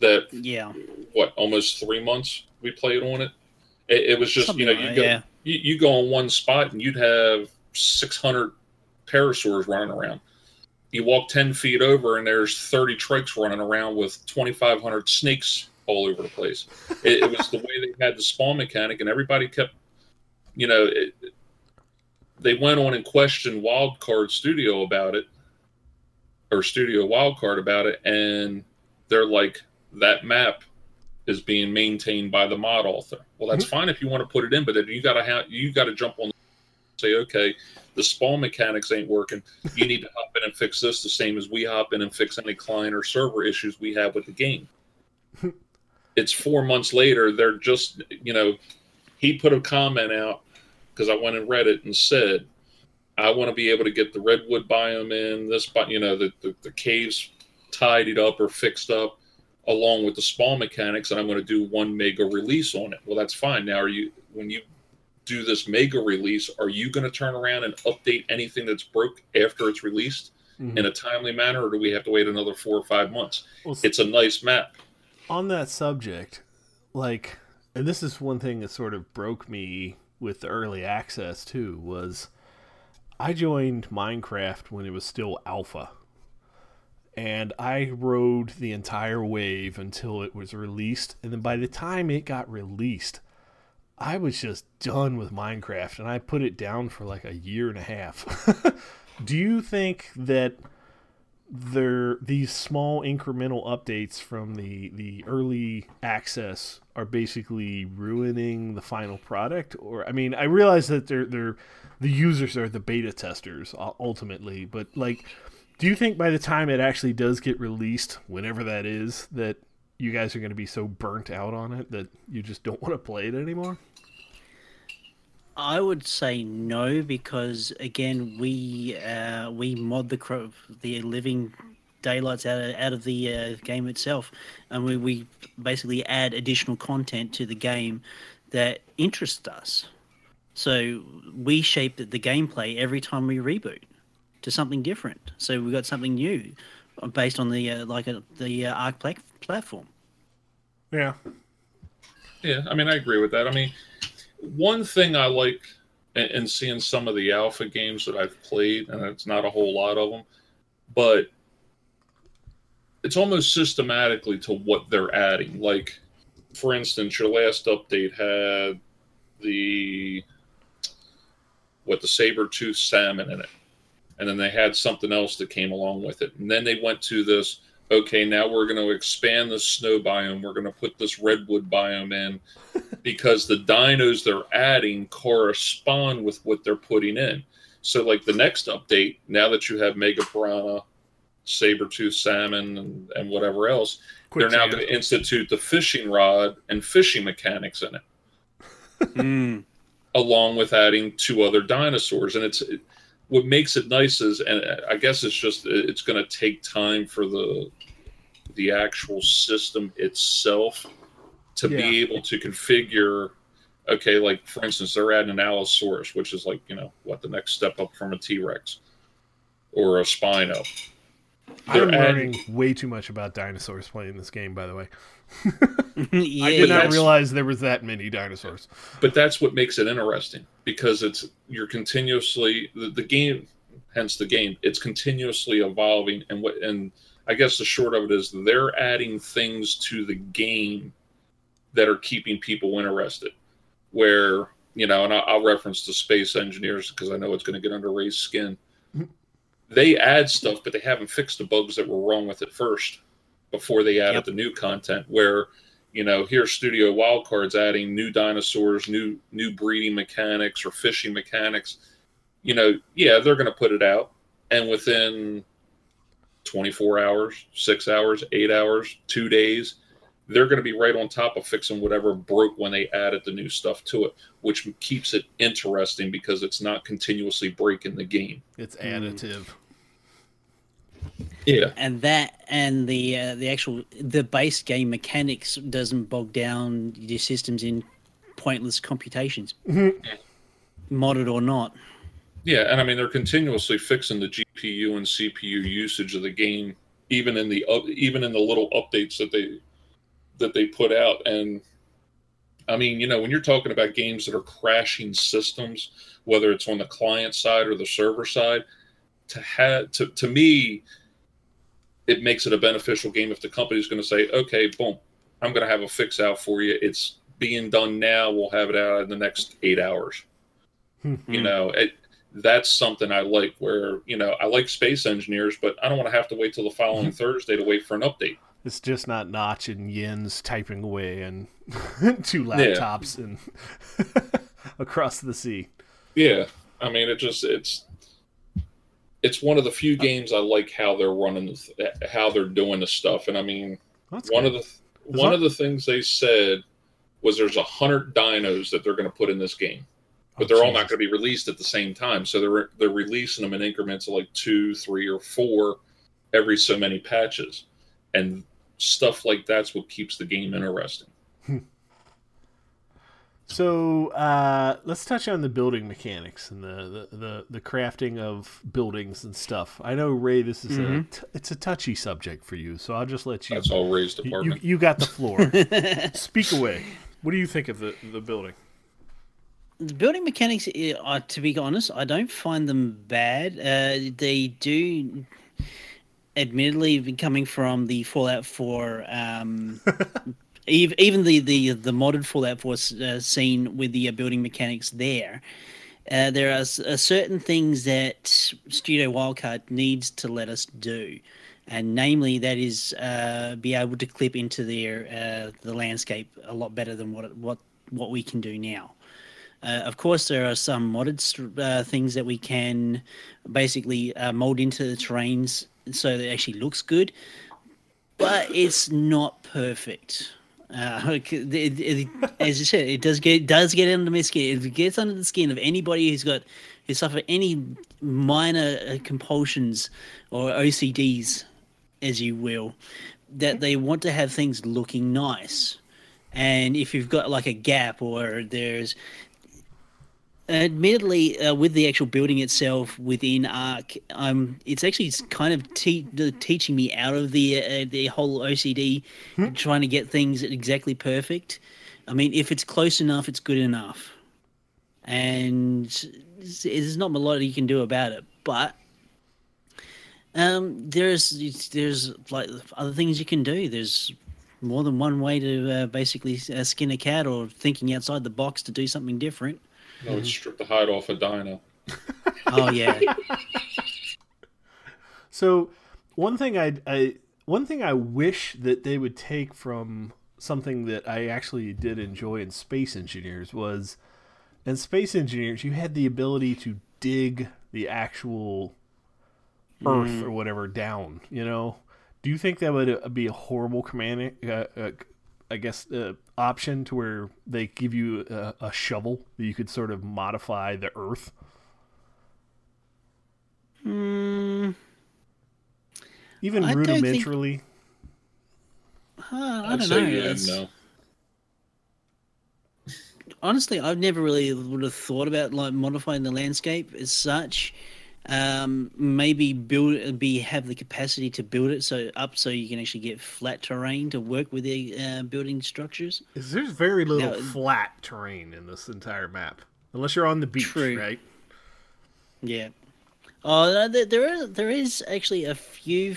that yeah, what almost three months we played on it. It, it was just Something you know you go yeah. you, you go on one spot and you'd have six hundred pterosaurs running around you walk 10 feet over and there's 30 trikes running around with 2,500 snakes all over the place. It, it, was the way they had the spawn mechanic, and everybody kept, you know, it, they went on and questioned Wildcard Studio about it, or Studio Wildcard about it, and they're like, that map is being maintained by the mod author. Well, that's mm-hmm. fine if you want to put it in, but then you got to have you got to jump on, say, okay, the spawn mechanics ain't working. You need to hop in and fix this the same as we hop in and fix any client or server issues we have with the game. <laughs> it's four months later. They're just, you know, he put a comment out because I went and read it and said, I want to be able to get the redwood biome in this, but you know, the, the, the caves tidied up or fixed up along with the spawn mechanics and I'm going to do one mega release on it. Well, that's fine. Now, are you, when you do this mega release, are you going to turn around and update anything that's broke after it's released mm-hmm. in a timely manner, or do we have to wait another four or five months? Well, it's a nice map. On that subject, like, and this is one thing that sort of broke me with the early access too was I joined Minecraft when it was still alpha. And I rode the entire wave until it was released. And then by the time it got released, I was just done with Minecraft and I put it down for like a year and a half. <laughs> Do you think that there these small incremental updates from the the early access are basically ruining the final product or I mean I realize that they're they're the users are the beta testers ultimately but like do you think by the time it actually does get released whenever that is that you guys are going to be so burnt out on it that you just don't <laughs> want to play it anymore? I would say no because again we uh, we mod the the living daylights out of, out of the uh, game itself, and we, we basically add additional content to the game that interests us. So we shape the gameplay every time we reboot to something different. So we've got something new based on the uh, like a, uh, the uh, Ark pla- platform. Yeah. Yeah, I mean, I agree with that. I mean, one thing I like in seeing some of the alpha games that I've played, and it's not a whole lot of them, but it's almost systematically to what they're adding. Like, for instance, your last update had the what the saber tooth salmon in it, and then they had something else that came along with it, and then they went to this okay, now we're going to expand the snow biome. We're going to put this redwood biome in <laughs> because the dinos they're adding correspond with what they're putting in. So, like the next update, now that you have Mega Piranha, saber tooth salmon, and, and whatever else, Quick they're now going to institute the fishing rod and fishing mechanics in it. <laughs> mm. Along with adding two other dinosaurs. And it's. It, what makes it nice is, and I guess it's just it's going to take time for the the actual system itself to yeah. be able to configure. Okay, like for instance, they're adding an Allosaurus, which is like you know what the next step up from a T Rex or a Spino. I'm learning way too much about dinosaurs playing this game, by the way. <laughs> yeah, I did not realize there was that many dinosaurs. But that's what makes it interesting because it's you're continuously the, the game, hence the game. It's continuously evolving, and what and I guess the short of it is they're adding things to the game that are keeping people interested. Where you know, and I'll, reference the space engineers because I know it's going to get under Ray's skin. They add stuff, but they haven't fixed the bugs that were wrong with it first before they added yep. the new content. Where you know, here's Studio Wildcards adding new dinosaurs, new new breeding mechanics or fishing mechanics. You know, yeah, they're going to put it out, and within 24 hours, six hours, eight hours, two days, they're going to be right on top of fixing whatever broke when they added the new stuff to it, which keeps it interesting because it's not continuously breaking the game. It's additive. Yeah, and that and the uh, the actual the base game mechanics doesn't bog down your systems in pointless computations, mm-hmm. modded or not. Yeah, and I mean they're continuously fixing the GPU and CPU usage of the game, even in the uh, even in the little updates that they that they put out. And I mean, you know, when you're talking about games that are crashing systems, whether it's on the client side or the server side, to have to to me it makes it a beneficial game if the company's going to say, okay, boom, I'm going to have a fix out for you. It's being done now. We'll have it out in the next eight hours. Mm-hmm. You know, it, that's something I like where, you know, I like space engineers, but I don't want to have to wait till the following mm-hmm. <laughs> Thursday to wait for an update. It's just not Notch and Jens typing away and <laughs> two laptops yeah. and <laughs> across the sea. Yeah. I mean, it just, it's, it's one of the few games I like how they're running, how they're doing the stuff. And I mean, That's one good. of the one that... of the things they said was there's a hundred dinos that they're going to put in this game, but oh, they're all not going to be released at the same time. So they're they're releasing them in increments of like two, three, or four every so many patches, and stuff like that's what keeps the game interesting. <laughs> So uh, let's touch on the building mechanics and the, the, the, the, crafting of buildings and stuff. I know Ray, this is mm-hmm. a t- it's a touchy subject for you, so I'll just let you. That's all Ray's department. You, you got the floor. <laughs> Speak away. What do you think of the the building? The building mechanics, uh, to be honest, I don't find them bad. Uh, they do admittedly coming from the Fallout 4 um, <laughs> even the the the modded Fallout 4 uh, scene with the uh, building mechanics there. Uh, there are uh, certain things that Studio Wildcard needs to let us do, and namely that is uh, be able to clip into their uh, the landscape a lot better than what what what we can do now. of course, there are some modded things that we can basically mold into the terrains so that it actually looks good but it's not perfect. Uh, <laughs> it, it, as you said, it does get does get under my skin. It gets under the skin of anybody who's got who suffer any minor uh, compulsions or OCDs, as you will, that they want to have things looking nice. And if you've got like a gap or there's admittedly uh, with the actual building itself within Ark um it's actually kind of te- teaching me out of the uh, the whole ocd hmm? trying to get things exactly perfect. I mean if it's close enough it's good enough. And there's not a lot you can do about it but um there's there's like other things you can do. There's more than one way to uh, basically uh, skin a cat or thinking outside the box to do something different no, it's strip the hide off a dino. <laughs> oh yeah. <laughs> so one thing I, I one thing I wish that they would take from something that I actually did enjoy in Space Engineers was in Space Engineers you had the ability to dig the actual Earth mm. or whatever down. You know, do you think that would uh, be a horrible command uh, uh, I guess, uh, option to where they give you a, a, shovel that you could sort of modify the earth? Mm, Even I rudimentarily. Think... Uh, I I'd don't know. Yeah, no. Honestly, I've never really would have thought about like modifying the landscape as such um, maybe build be have the capacity to build it so up so you can actually get flat terrain to work with the uh, building structures. There's very little now, flat terrain in this entire map, unless you're on the beach, true. right? Yeah. Oh, there is there is actually a few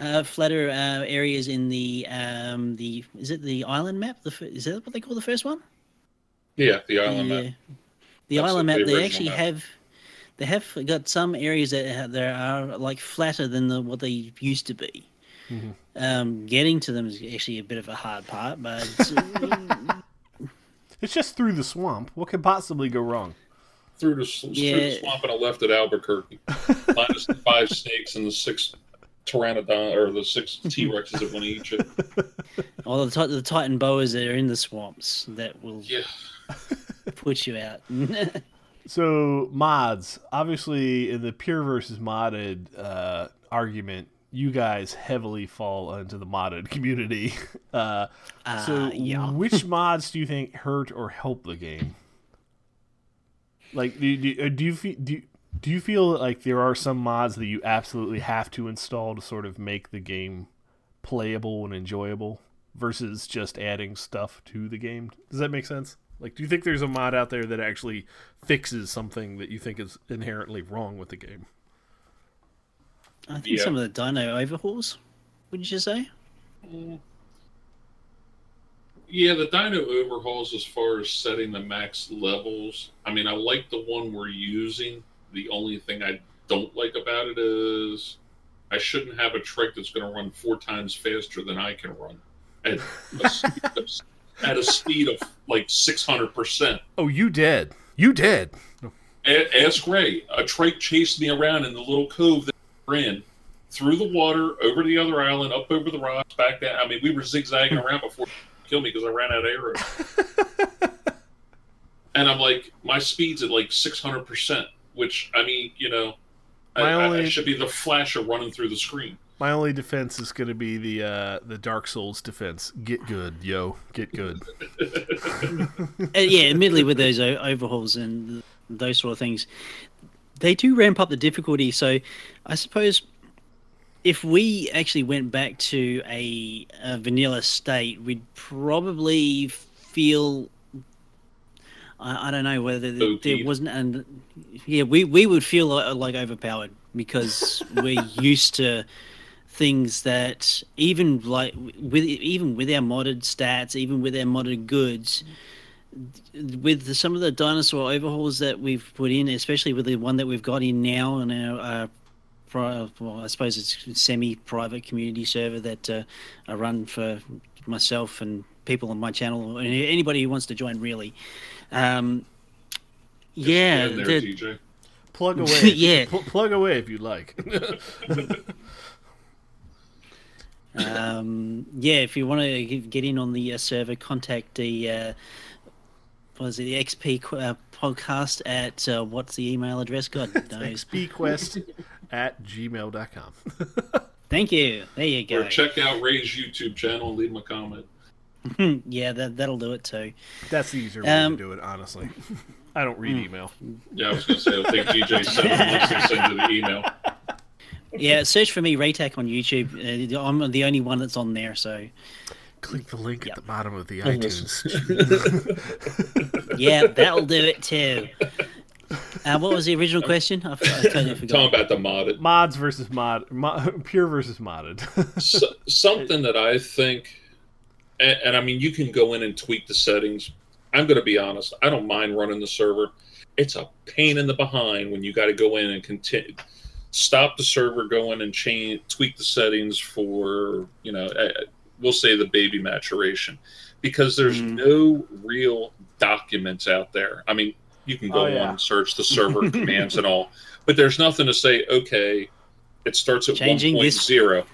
uh, flatter uh, areas in the um, the is it the island map? The is that what they call the first one? Yeah, the island yeah. map. The That's island the map. They actually map. have they have got some areas that that are like flatter than the, what they used to be. Mm-hmm. Um, getting to them is actually a bit of a hard part, but it's <laughs> just through the swamp. What could possibly go wrong? Through the, yeah. through the swamp and a left at Albuquerque, <laughs> minus the five snakes and the six pteranodon or the six T Rexes that want to eat you. <laughs> All the, the Titanoboas that are in the swamps that will yeah. put you out. So mods, obviously, in the pure versus modded uh, argument, you guys heavily fall into the modded <laughs> community. Uh, uh, so, yeah. <laughs> which mods do you think hurt or help the game? Like, do, do, uh, do you feel do do you feel like there are some mods that you absolutely have to install to sort of make the game playable and enjoyable versus just adding stuff to the game? Does that make sense? Like, do you think there's a mod out there that actually fixes something that you think is inherently wrong with the game? I think yeah. some of the dino overhauls. Would you say? Mm. Yeah, the dino overhauls as far as setting the max levels. I mean, I like the one we're using. The only thing I don't like about it is I shouldn't have a trick that's going to run four times faster than I can run <laughs> at a, speed of like 600%. Oh, you did. You did. Ask Ray. A trike chased me around in the little cove that we're in, through the water, over the other island, up over the rocks, back down. I mean, we were zigzagging around before he killed me because I ran out of arrows. <laughs> and I'm like, my speed's at like 600%, which, I mean, you know, I, only... I, should be the flasher running through the screen. My only defense is going to be the uh, the Dark Souls defense. Get good, yo. Get good. <laughs> uh, yeah, admittedly, with those overhauls and those sort of things, they do ramp up the difficulty. So, I suppose if we actually went back to a, a vanilla state, we'd probably feel I, I, don't know whether there, there wasn't, and yeah, we we would feel like, like overpowered because we're used to things that even like with even with our modded stats, even with our modded goods, with the, some of the dinosaur overhauls that we've put in, especially with the one that we've got in now in our. Uh, well, I suppose it's semi-private community server that uh, I run for myself and people on my channel, and anybody who wants to join, really. Um, yeah, there, the, plug <laughs> away. yeah, plug away if you like. <laughs> um, yeah, if you want to get in on the uh, server, contact the uh, what is it, the XP qu- uh, podcast at uh, what's the email address? God <laughs> knows. xpquest <laughs> at gmail.com. <laughs> Thank you. There you go. Or check out Ray's YouTube channel and leave him a comment. yeah, that that'll do it too. That's the easier way Um, to do it, honestly. I don't read email. Yeah, I was going to say, I think DJ sent once they send you the email. Yeah, search for me, Raytac, on YouTube. Uh, I'm the only one that's on there, so Click the link Yep. at the bottom of the Almost. iTunes. <laughs> yeah, that'll do it too. Uh, what was the original question? I, f- I totally <laughs> Talking about the modded. Mods versus mod, mod, <laughs> pure versus modded. S something that I think, and, and I mean, you can go in and tweak the settings. I'm going to be honest. I don't mind running the server. It's a pain in the behind when you got to go in and continue, stop the server, go in and change, tweak the settings for, you know, uh, we'll say the baby maturation, because there's Mhm. no real documents out there. I mean, you can go Oh, yeah. on and search the server <laughs> commands and all, but there's nothing to say. Okay, it starts at Changing this- 1.0.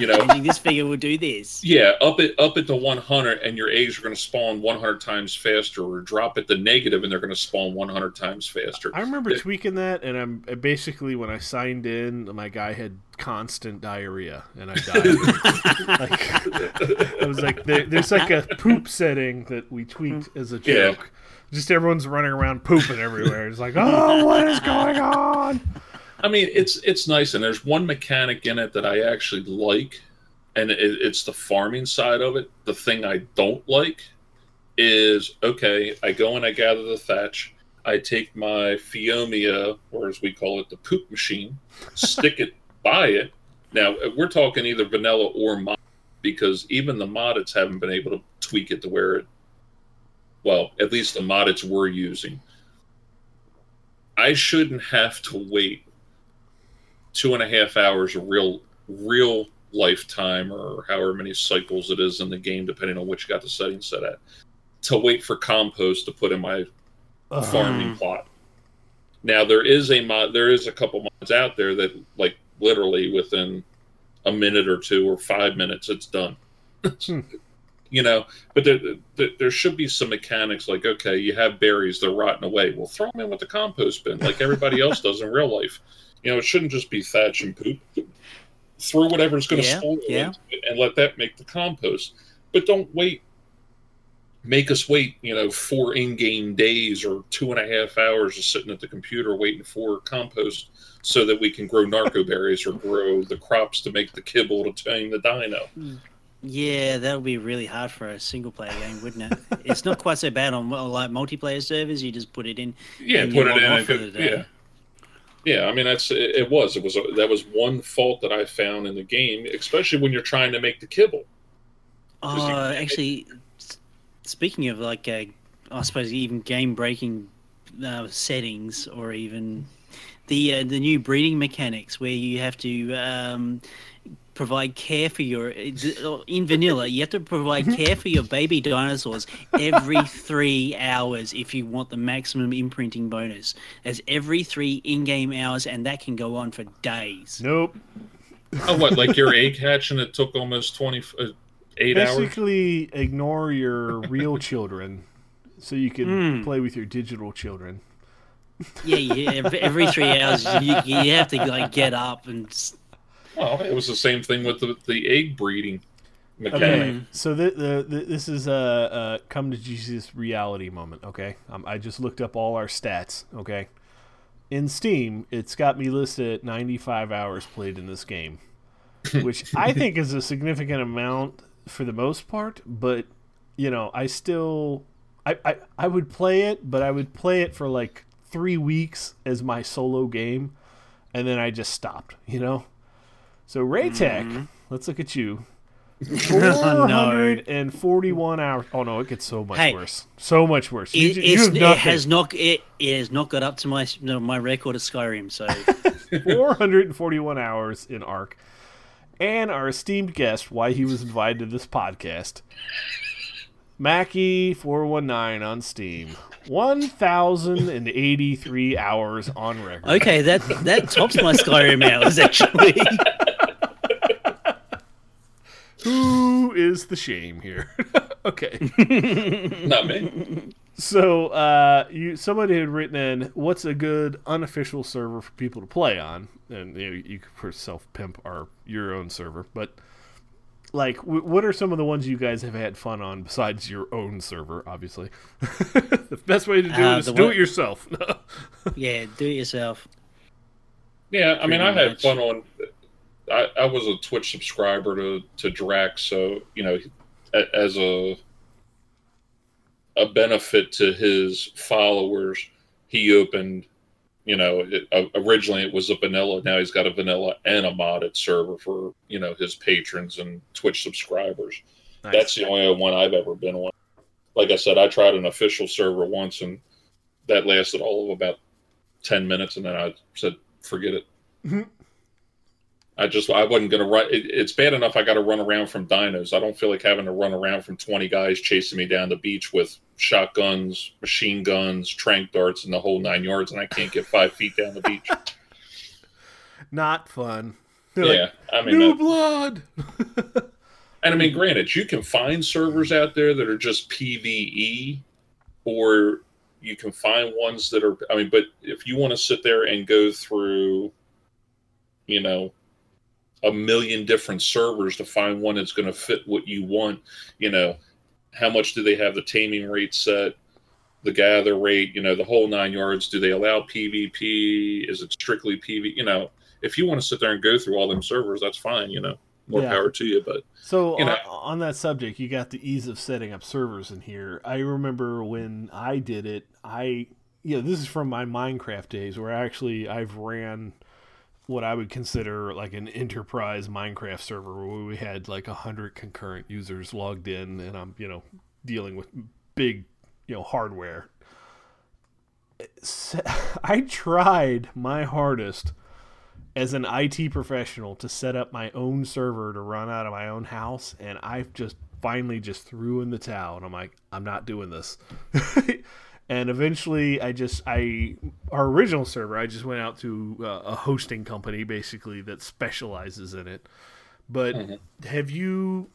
You know, Changing this figure will do this. yeah, up it up at the 100, and your eggs are going to spawn 100 times faster, or drop at the negative, and they're going to spawn 100 times faster. I remember Yeah. tweaking that, and I'm basically when I signed in, my guy had constant diarrhea, and I died. <laughs> like, I was like, there, there's like a poop setting that we tweaked as a Yeah. joke. Just everyone's running around pooping everywhere. It's like, oh, what is going on? I mean, it's it's nice, and there's one mechanic in it that I actually like, and it, it's the farming side of it. The thing I don't like is okay. I go and I gather the thatch. I take my Phiomia, or as we call it, the poop machine, stick it <laughs> by it. Now we're talking either vanilla or mod, because even the moddeds haven't been able to tweak it to where it. Well, at least the moddeds we're using. I shouldn't have to wait two and a half hours of real real lifetime or however many cycles it is in the game depending on which you got the settings set at to wait for compost to put in my Ugh. farming plot now there is a mod there is a couple mods out there that like literally within a minute or two or five minutes it's done Hmm. <laughs> you know but there, there there should be some mechanics like okay you have berries they're rotting away well throw them in with the compost bin like everybody else does in real life you know it shouldn't just be thatch and poop throw whatever's going to Yeah, spoil yeah. it and let that make the compost but don't wait make us wait you know four in-game days or two and a half hours of sitting at the computer waiting for compost so that we can grow narco berries or grow the crops to make the kibble to tame the dino hmm. Yeah, that would be really hard for a single player game, wouldn't it? it's not quite so bad on well, like multiplayer servers. You just put it in. Yeah, put it in. And off could, the yeah, yeah. I mean, that's it, it. Was it was a, that was one fault that I found in the game, especially when you're trying to make the kibble. Because you- Oh, actually, s- speaking of like, uh, I suppose even game breaking uh, settings, or even the uh, the new breeding mechanics where you have to um, provide care for your in vanilla. You have to provide care for your baby dinosaurs every <laughs> three hours if you want the maximum imprinting bonus. as every three in-game hours, and that can go on for days. Nope. Oh, what? Like your egg <laughs> hatch, and it took almost twenty uh, eight hours. Basically, ignore your real <laughs> children so you can Mm. play with your digital children. Yeah, yeah. Every, every three hours, you, you have to like get up and. Well, it was the same thing with the, the egg breeding mechanic. Okay, so the, the, the this is a, a come to Jesus reality moment. Okay, um, I just looked up all our stats. Okay, in Steam, it's got me listed at 95 hours played in this game, <laughs> which I think is a significant amount for the most part. But you know, I still, I, I, I would play it, but I would play it for like three weeks as my solo game, and then I just stopped. You know, so Raytech, mm-hmm. let's look at you. <laughs> Oh, no. 441 hours. Oh no, it gets so much Hey. worse. So much worse. You, It, you it's, have it has not it, it has not got up to my no, my record of Skyrim. So <laughs> 441 hours in Ark. And our esteemed guest, why he was invited to this podcast, Mackie419 on Steam. 1,083 hours on record. okay, that that tops my Skyrim hours actually. <laughs> is the shame here? <laughs> okay. <laughs> Not me. So, uh, you somebody had written in, "What's a good unofficial server for people to play on?" And you, know, you could self pimp our your own server, but like, w- what are some of the ones you guys have had fun on besides your own server? Obviously, <laughs> the best way to do Uh, it is do one- it yourself. yeah, do it yourself. Yeah, I mean, I had fun on. I, I was a Twitch subscriber to to Drax, so you know, as a a benefit to his followers, he opened. You know, it, uh, originally it was a vanilla. Now he's got a vanilla and a modded server for you know his patrons and Twitch subscribers. Nice. That's the only one I've ever been on. Like I said, I tried an official server once, and that lasted all of about ten minutes, and then I said, "Forget it." Mhm. I just I wasn't gonna run. It, it's bad enough I got to run around from dinos. I don't feel like having to run around from twenty guys chasing me down the beach with shotguns, machine guns, trank darts, and the whole nine yards, and I can't get five feet down the beach. <laughs> Not fun. They're like, yeah, I mean, New that- blood. <laughs> And I mean, granted, you can find servers out there that are just PVE, or you can find ones that are. I mean, but if you want to sit there and go through, you know, a million different servers to find one that's going to fit what you want, you know, how much do they have the taming rate set? The gather rate, you know, the whole nine yards. Do they allow PvP? Is it strictly PV? You know, if you want to sit there and go through all them servers, that's fine. You know, more Yeah. power to you. But So You know- on, on that subject, you got the ease of setting up servers in here. I remember when I did it, I yeah, this is from my Minecraft days where actually I've ran what I would consider like an enterprise Minecraft server where we had like a hundred concurrent users logged in, and I'm you know dealing with big you know hardware. <laughs> I tried my hardest as an IT professional to set up my own server to run out of my own house, and I've just finally just threw in the towel, and I'm like, I'm not doing this. <laughs> and eventually, I just I our original server, I just went out to uh, a hosting company basically that specializes in it. But Mhm. have you?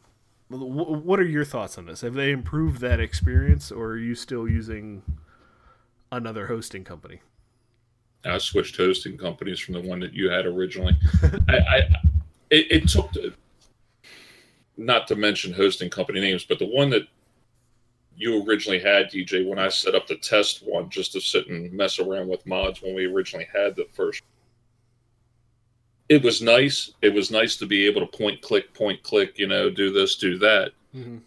What are your thoughts on this? Have they improved that experience, or are you still using another hosting company? I switched hosting companies from the one that you had originally. <laughs> I, I it, it took, the, not to mention hosting company names, but the one that you originally had, DJ, when I set up the test one just to sit and mess around with mods when we originally had the first. It was nice. It was nice to be able to point, click, point, click, you know, do this, do that Mm-hmm.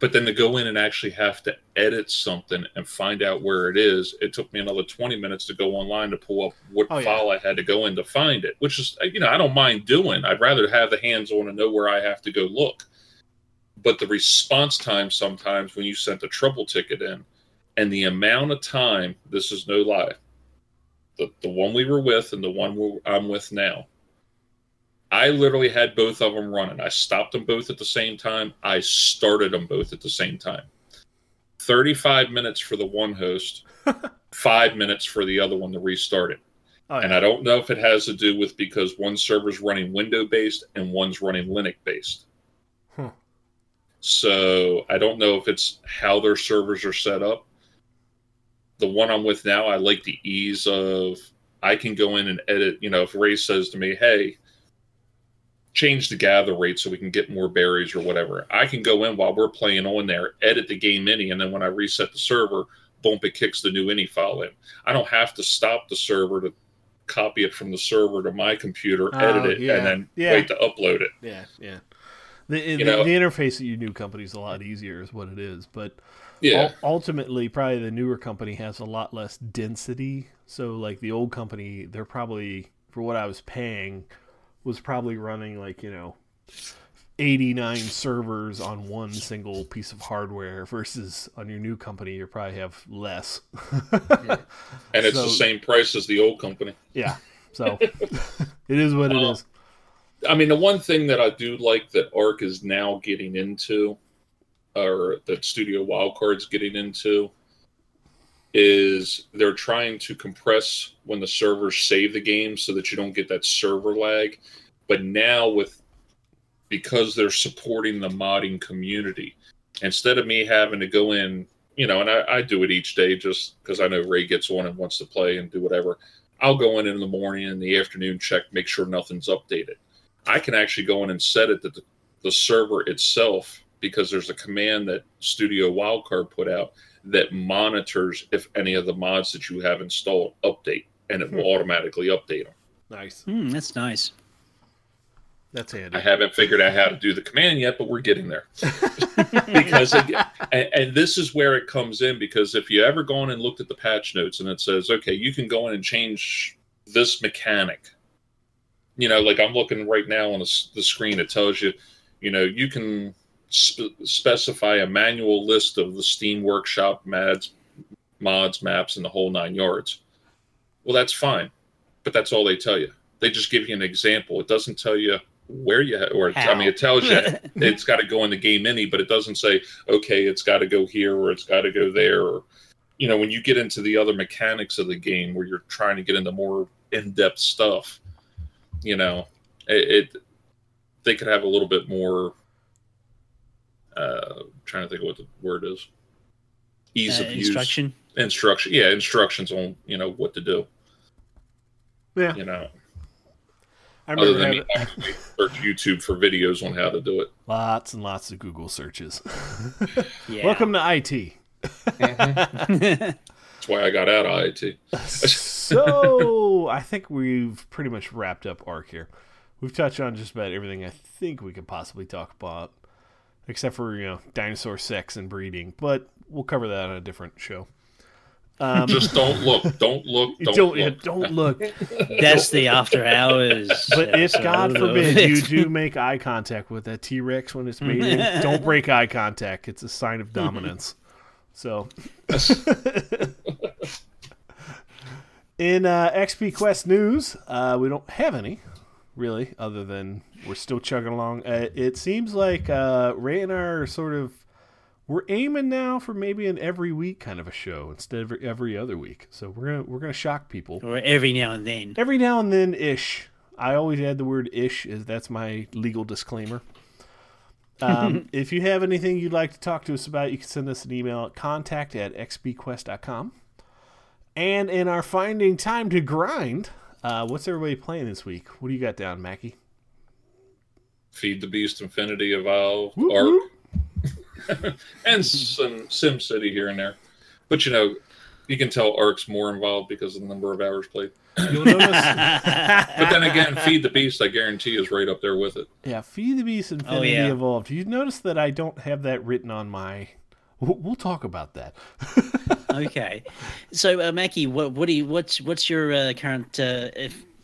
but then to go in and actually have to edit something and find out where it is it took me another 20 minutes to go online to pull up what Oh, yeah. file i had to go in to find it which is you know i don't mind doing i'd rather have the hands on and know where i have to go look but the response time sometimes when you sent a trouble ticket in and the amount of time this is no lie the, the one we were with and the one we're, i'm with now I literally had both of them running. I stopped them both at the same time. I started them both at the same time. 35 minutes for the one host, <laughs> five minutes for the other one to restart it. Oh, And. I don't know if it has to do with because one server's running window based and one's running Linux based. So I don't know if it's how their servers are set up. The one I'm with now, I like the ease of I can go in and edit. You know, if Ray says to me, "Hey, change the gather rate so we can get more berries or whatever," I can go in while we're playing on there, edit the game ini, and then when I reset the server, boom, it kicks the new ini file in. I don't have to stop the server to copy it from the server to my computer, Oh, edit it, yeah. and then Yeah. wait to upload it. Yeah, yeah. The, the, know- the interface at your new company is a lot easier, is what it is. But Yeah. ultimately, probably the newer company has a lot less density. So, like the old company, they're probably for what I was paying was probably running like you know. 89 servers on one single piece of hardware versus on your new company you probably have less and it's So- the same price as the old company. yeah so <laughs> it is what it Uh, is I mean, the one thing that I do like that Ark is now getting into, or that Studio Wildcard's getting into, is they're trying to compress when the servers save the game so that you don't get that server lag. But now with because they're supporting the modding community. Instead of me having to go in, you know, and I, I do it each day just because I know Ray gets on and wants to play and do whatever. I'll go in in the morning and the afternoon, check, make sure nothing's updated. I can actually go in and set it that the, the server itself, because there's a command that Studio Wildcard put out that monitors if any of the mods that you have installed update, and it will automatically update them. Nice. Hmm, that's nice. That's handy. I haven't figured out how to do the command yet, but we're getting there. <laughs> because it, and, and, this is where it comes in because if you ever gone and looked at the patch notes and it says, okay, you can go in and change this mechanic. You know, like I'm looking right now on the, the screen, it tells you, you know, you can sp- specify a manual list of the Steam Workshop mods, mods, maps, and the whole nine yards. Well, that's fine, but that's all they tell you. They just give you an example. It doesn't tell you where you ha- or? I mean, it tells you <laughs> it's got to go in the game any, but it doesn't say okay, it's got to go here or it's got to go there. Or you know, when you get into the other mechanics of the game where you're trying to get into more in-depth stuff, you know, it, it they could have a little bit more. Uh, trying to think of what the word is. Ease Uh, of use instruction. instruction yeah instructions on you know what to do yeah, you know I other remember than having me actually search youtube for videos on how to do it lots and lots of Google searches. Yeah. <laughs> Welcome to IT. <laughs> that's why i got out of <laughs> it so I think we've pretty much wrapped up Ark here. We've touched on just about everything I think we could possibly talk about, except for you know dinosaur sex and breeding. But we'll cover that on a different show. Um, just don't look don't look <laughs> don't, don't yeah, look don't look. <laughs> That's the after hours. But if God forbid you do make eye contact with that T Rex when it's mating, don't break eye contact. It's a sign of dominance. So, <laughs> in uh, XP Quest news, uh, we don't have any really, other than we're still chugging along. Uh, it seems like uh, Ray and I are sort of we're aiming now for maybe an every week kind of a show instead of every other week. So we're gonna we're gonna shock people or every now and then. every now and then ish i always add the word ish as that's my legal disclaimer um, <laughs> if you have anything you'd like to talk to us about you can send us an email at contact at xpquest.com and in our finding time to grind uh, what's everybody playing this week? What do you got down mackie? Feed the beast infinity evolve Whoop, Ark <laughs> and some sim city here and there. But you know you can tell Ark's more involved because of the number of hours played. You'll notice. <laughs> But then again feed the beast i guarantee is right up there with it. Yeah feed the beast infinity Oh, yeah. evolved. You notice that i don't have that written on my we'll we'll talk about that. <laughs> Okay, so uh, Mackie, what what do you what's what's your uh, current uh,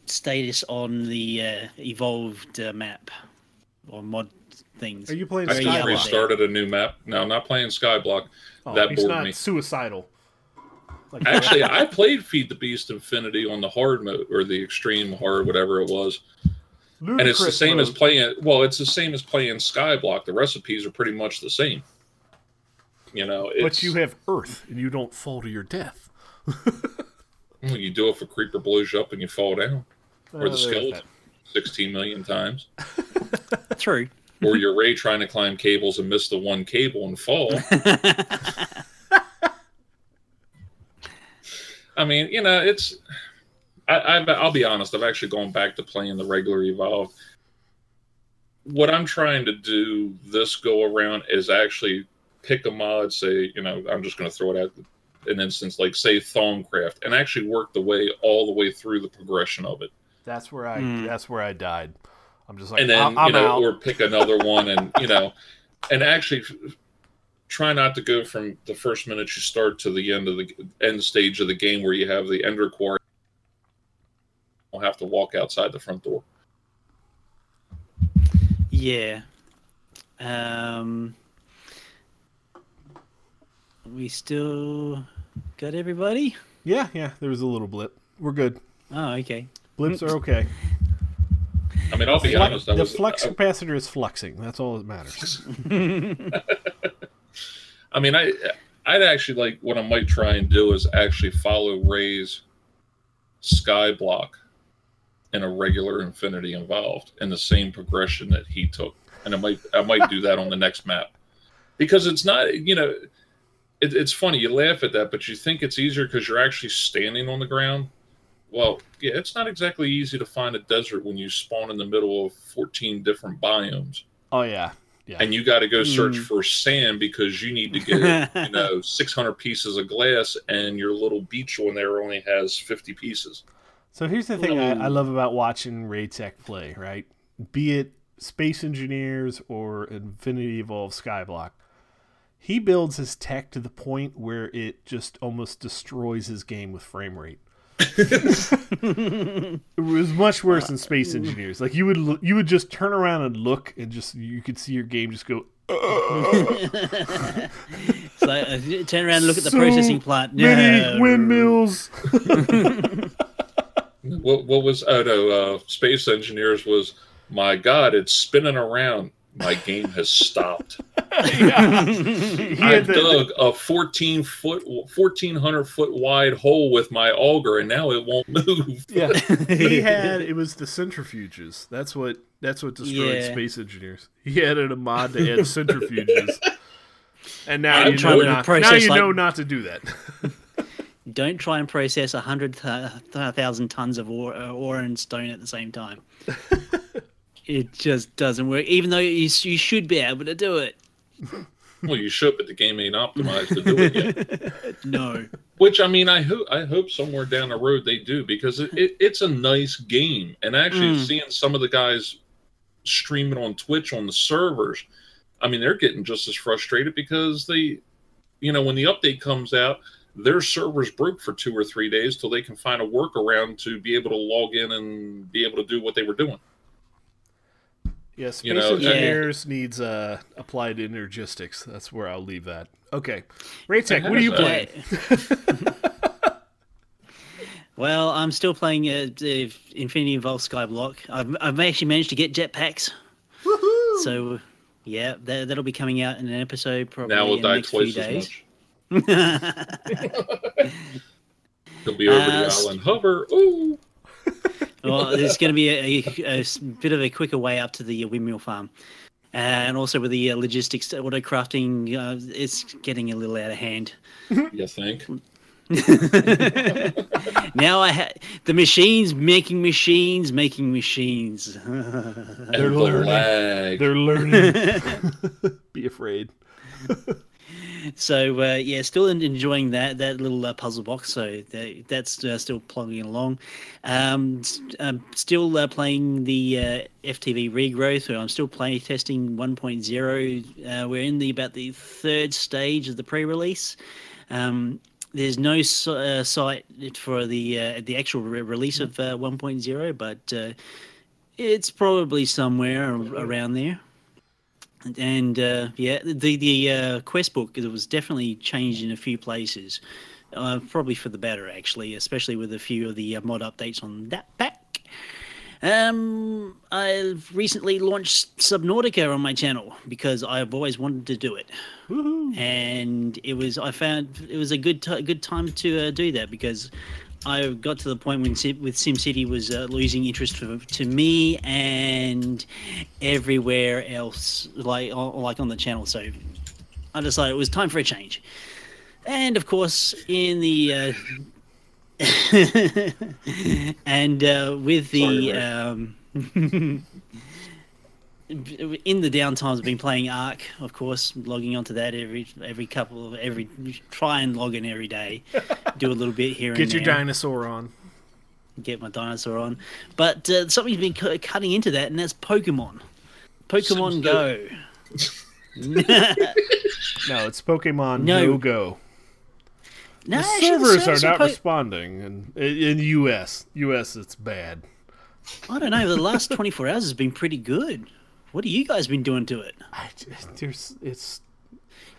status on the uh, evolved uh, map or mod things? are you playing i Very just restarted a new map. No i'm not playing skyblock. Oh, that he's bored not me. suicidal like Actually, I played Feed the Beast Infinity on the hard mode or the extreme hard, whatever it was, and it's the Ludicrous same as playing. Well, it's the same as playing Skyblock. The recipes are pretty much the same. You know, it's, But you have Earth, and you don't fall to your death. <laughs> well, you do it for creeper blows you up and you fall down, or the skeleton sixteen million times, <laughs> True. or you're Ray trying to climb cables and miss the one cable and fall. <laughs> I mean, you know, it's. I, I've, I'll be honest. I've actually gone back to playing the regular Evolve. What I'm trying to do this go around is actually pick a mod. Say, you know, I'm just going to throw it out an instance like say Thaumcraft, and actually work the way all the way through the progression of it, That's where I. Hmm. That's where I died. I'm just like, and then I'm, I'm you know, out. or pick another one, and you know, <laughs> and actually try not to go from the first minute you start to the end of the end stage of the game where you have the ender quarry. You'll have to walk outside the front door. Yeah. Um. We still got everybody. yeah, yeah. There was a little blip. We're good. Oh, okay. Blips are okay. I mean, I'll be Flex- honest. The was, flux I, capacitor is fluxing. That's all that matters. <laughs> <laughs> I mean, I I'd actually like what I might try and do is actually follow Ray's sky block in a regular Infinity Evolved in the same progression that he took. and I might I might do that on the next map because it's not you know it, it's funny you laugh at that, but you think it's easier because you're actually standing on the ground. Well, yeah, it's not exactly easy to find a desert when you spawn in the middle of 14 different biomes. Oh yeah, yeah. And you got to go search Mm. for sand because you need to get you <laughs> know 600 pieces of glass, and your little beach one there only has 50 pieces. So here's the thing I, I love about watching Raytech play, right? Be it Space Engineers or Infinity Evolve Skyblock. He builds his tech to the point where it just almost destroys his game with frame rate. It was much worse than Space Engineers. Like you would you would just turn around and look and just you could see your game just go <laughs> It's like, uh, turn around and look at the So processing plant. many windmills. <laughs> What, what was oh no, uh, Space Engineers was my God, it's spinning around. My game has stopped. <laughs> yeah. I dug a 14 foot, 1400 foot wide hole with my auger, and now it won't move. <laughs> Yeah, he had it was the centrifuges. That's what that's what destroyed Yeah. space engineers. He added a mod to add centrifuges, <laughs> and now I'm you trying know to not, now you like- know not to do that. Don't try and process a hundred th- th- thousand tons of ore, uh, ore and stone at the same time. It just doesn't work. Even though you, you should be able to do it. <laughs> Well, you should, but the game ain't optimized to do it yet. <laughs> No. Which I mean, I hope I hope somewhere down the road they do because it, it, it's a nice game. And actually, Mm. seeing some of the guys streaming on Twitch on the servers, I mean, they're getting just as frustrated because they, you know, when the update comes out, their servers broke for two or three days till they can find a workaround to be able to log in and be able to do what they were doing. Yeah, space You know, engineers needs uh, applied energistics. That's where I'll leave that. Okay, Raytech, It what are you has, playing? <laughs> Well, I'm still playing uh, the Infinity Evolve Skyblock. I've, I've actually managed to get jetpacks. Woohoo! So, yeah, that, that'll be coming out in an episode probably now we'll in the next few twice as days. He'll be over <laughs> Uh, the island. Hover. Ooh. <laughs> well, there's going to be a bit of a quicker way up to the windmill farm. Uh, and also with the uh, logistics, auto crafting, uh, it's getting a little out of hand. <laughs> You think? <laughs> now I ha- the machines making machines making machines. They're and the learning. They're learning. Be afraid. <laughs> so uh, yeah, still enjoying that that little uh, puzzle box. So that, that's uh, still plugging along. Um, um, still uh, playing the uh, FTB Regrowth. So I'm still play testing 1.0. Uh, we're in the about the third stage of the pre-release. Um, there's no uh, site for the uh, the actual re- release of uh, 1.0, but uh, it's probably somewhere around there. And uh, yeah, the the uh, quest book it was definitely changed in a few places, uh, probably for the better actually, especially with a few of the uh, mod updates on that pack. Um, I've recently launched Subnautica on my channel because I've always wanted to do it Woohoo. and it was I found it was a good ti good time to uh, do that because I got to the point when Sim- with SimCity was uh, losing interest to, to me and everywhere else like on, like on the channel. So I decided it was time for a change. And of course in the uh, <laughs> and uh, with the Sorry, um, <laughs> in the downtimes, I've been playing Ark, of course, logging onto that every every couple of every try and log in every day, <laughs> do a little bit here Get and your there, dinosaur on. get my dinosaur on. But uh, something's been cu- cutting into that, and that's Pokemon. Pokemon Go. <laughs> No, it's Pokemon No. No Go. no, The servers servers are not po- responding, and in the U.S., U.S. it's bad. I don't know. The last twenty four hours has been pretty good. What have you guys been doing to it? I, there's, it's.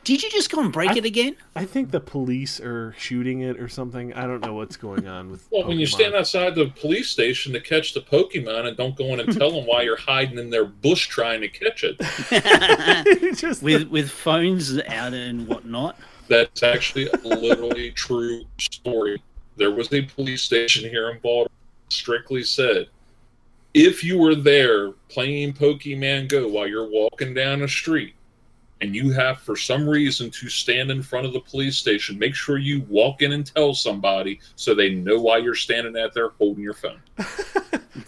Did you just go and break I- it again? I think the police are shooting it or something. I don't know what's going on with. Well, when you stand outside the police station to catch the Pokemon and don't go in and tell them why you're hiding in their bush trying to catch it, <laughs> <laughs> just with with phones out and whatnot. that's actually a literally <laughs> true story. There was a police station here in Baltimore, strictly said, if you were there playing Pokemon Go while you're walking down a street and you have for some reason to stand in front of the police station, make sure you walk in and tell somebody so they know why you're standing out there holding your phone. <laughs>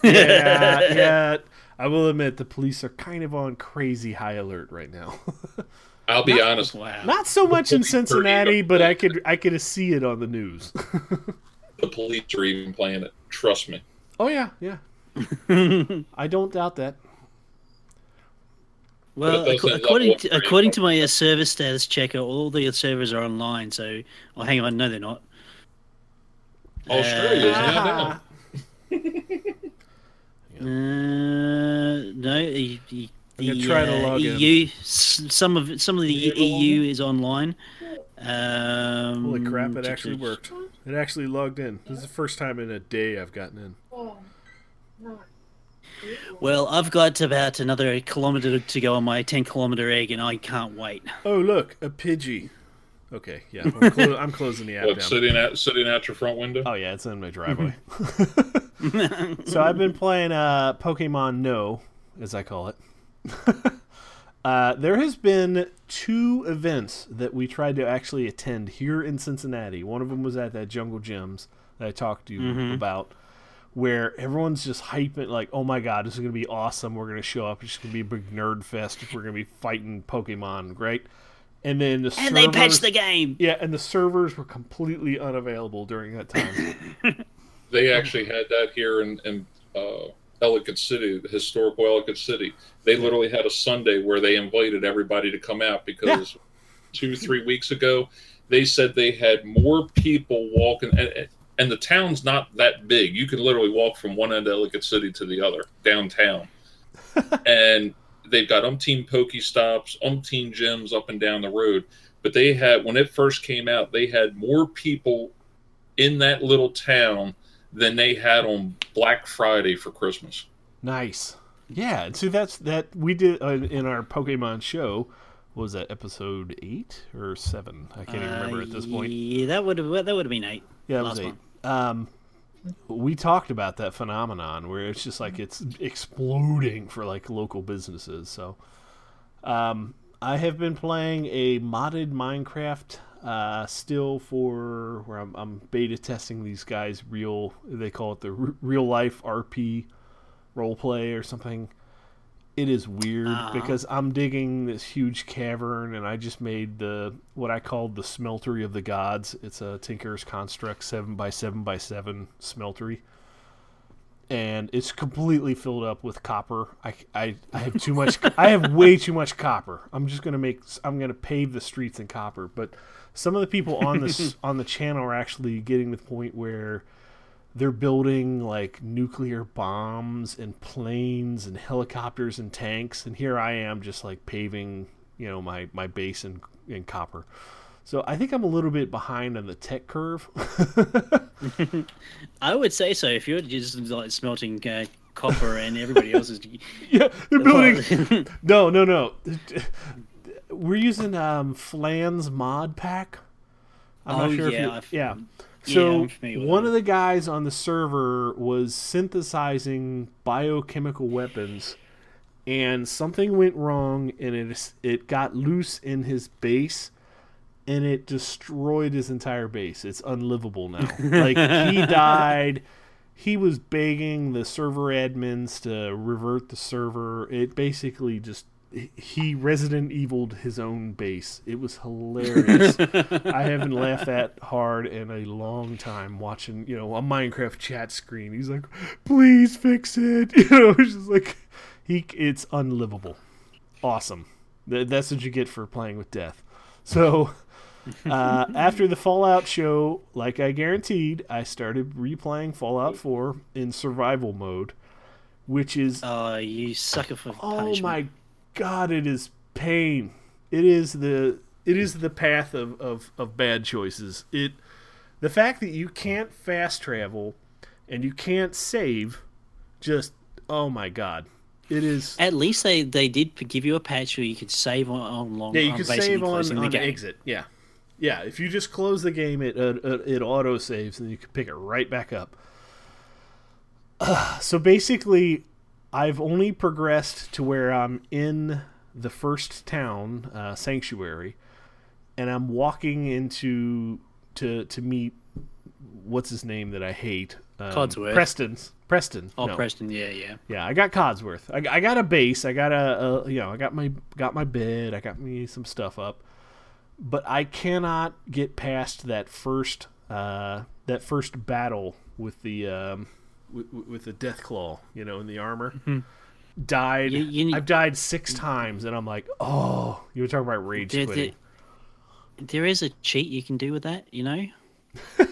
yeah, yeah. I will admit the police are kind of on crazy high alert right now. <laughs> I'll be honest. Wow. Not so much in Cincinnati, but I could I could see it on the news. <laughs> The police are even playing it. Trust me. oh yeah, yeah. I don't doubt that. Well, But it doesn't ac- according to, according to my uh, service status checker, all the servers are online. So, oh, hang on, no, they're not. Australia's Uh, now down. <laughs> Uh, no, the, the, I'm gonna the, try uh, log in. EU, s- some of some of the You able EU is online. Um, Holy crap! It actually worked. It actually logged in. This is the first time in a day I've gotten in. Well, I've got about another kilometer to go on my 10 kilometer egg, and I can't wait. Oh look, a Pidgey. Okay, yeah, I'm, <laughs> clo- I'm closing the app What, down. sitting at sitting at your front window? Oh yeah, it's in my driveway. <laughs> so I've been playing uh, Pokemon No, as I call it. <laughs> uh, there has been two events that we tried to actually attend here in Cincinnati. One of them was at that Jungle Gyms that I talked to you about, where everyone's just hyping like, "Oh my god, this is gonna be awesome! We're gonna show up. It's gonna be a big nerd fest. We're gonna be fighting Pokemon, great." And then the And they servers- patched the game. yeah, and the servers were completely unavailable during that time. <laughs> They actually had that here in, in uh, Ellicott City, the historical Ellicott City. They literally had a Sunday where they invited everybody to come out because two, three weeks ago, they said they had more people walking. And, and the town's not that big. You can literally walk from one end of Ellicott City to the other downtown. <laughs> and they've got umpteen Pokestops, umpteen gyms up and down the road. But they had, when it first came out, they had more people in that little town than they had on Black Friday for Christmas. Nice. Yeah, and so that's that we did uh, in our Pokemon show. what Was that episode eight or seven? I can't even remember at this point. Uh, Yeah, that would have that would have been eight. Yeah, it was eight. one. Um, we talked about that phenomenon where it's just like it's exploding for like local businesses. So, um, I have been playing a modded Minecraft uh, still for where I'm, I'm beta testing these guys. Real, they call it the r- real life RP role play or something. It is weird Ah. because I'm digging this huge cavern and I just made the what I called the smeltery of the gods. It's a Tinker's Construct seven by seven by seven smeltery, and it's completely filled up with copper. I, I, I have too much. <laughs> I have way too much copper. I'm just gonna make. I'm gonna pave the streets in copper. But some of the people on this <laughs> on the channel are actually getting to the point where they're building like nuclear bombs and planes and helicopters and tanks and here i am just like paving you know my my base in, in copper. So i think i'm a little bit behind on the tech curve. <laughs> I would say so. If you're just like smelting uh, copper and everybody else is. <laughs> <laughs> yeah they're building no no no. We're using um flans mod pack. I'm Oh, not sure yeah, if you, I've- yeah Yeah, so with one of the guys on the server was synthesizing biochemical weapons and something went wrong and it it got loose in his base and it destroyed his entire base. It's unlivable now. <laughs> like he died. He was begging the server admins to revert the server. It basically just he Resident Eviled his own base. It was hilarious. <laughs> I haven't laughed that hard in a long time watching, you know, a Minecraft chat screen. He's like, "Please fix it." <laughs> You know, it's just like he it's unlivable. Awesome. Th- That's what you get for playing with death. So, <laughs> uh, after the Fallout show, like I guaranteed, I started replaying Fallout 4 in survival mode, which is Oh, you sucker for oh punishment. my god, it is pain. It is the it is the path of, of, of bad choices. It the fact that you can't fast travel and you can't save, just oh my god, it is. At least they, they did give you a patch where you could save on, on long. Yeah, you on can save on, on exit. Yeah, yeah. If you just close the game, it uh, uh, it auto saves, and you can pick it right back up. <sighs> so basically, I've only progressed to where I'm in the first town, uh, Sanctuary, and I'm walking into to to meet what's his name that I hate. Um, Codsworth. Preston's Preston. Oh, no. Preston, yeah, yeah. Yeah, I got Codsworth. I, I got a base. I got a, a you know I got my got my bed. I got me some stuff up, but I cannot get past that first uh, that first battle with the um, with, with the death claw. You know, in the armor. Mm-hmm. Died. You- you I've died six times, and I'm like, oh, you were talking about rage There, quitting. there- there is a cheat you can do with that, you know. <laughs>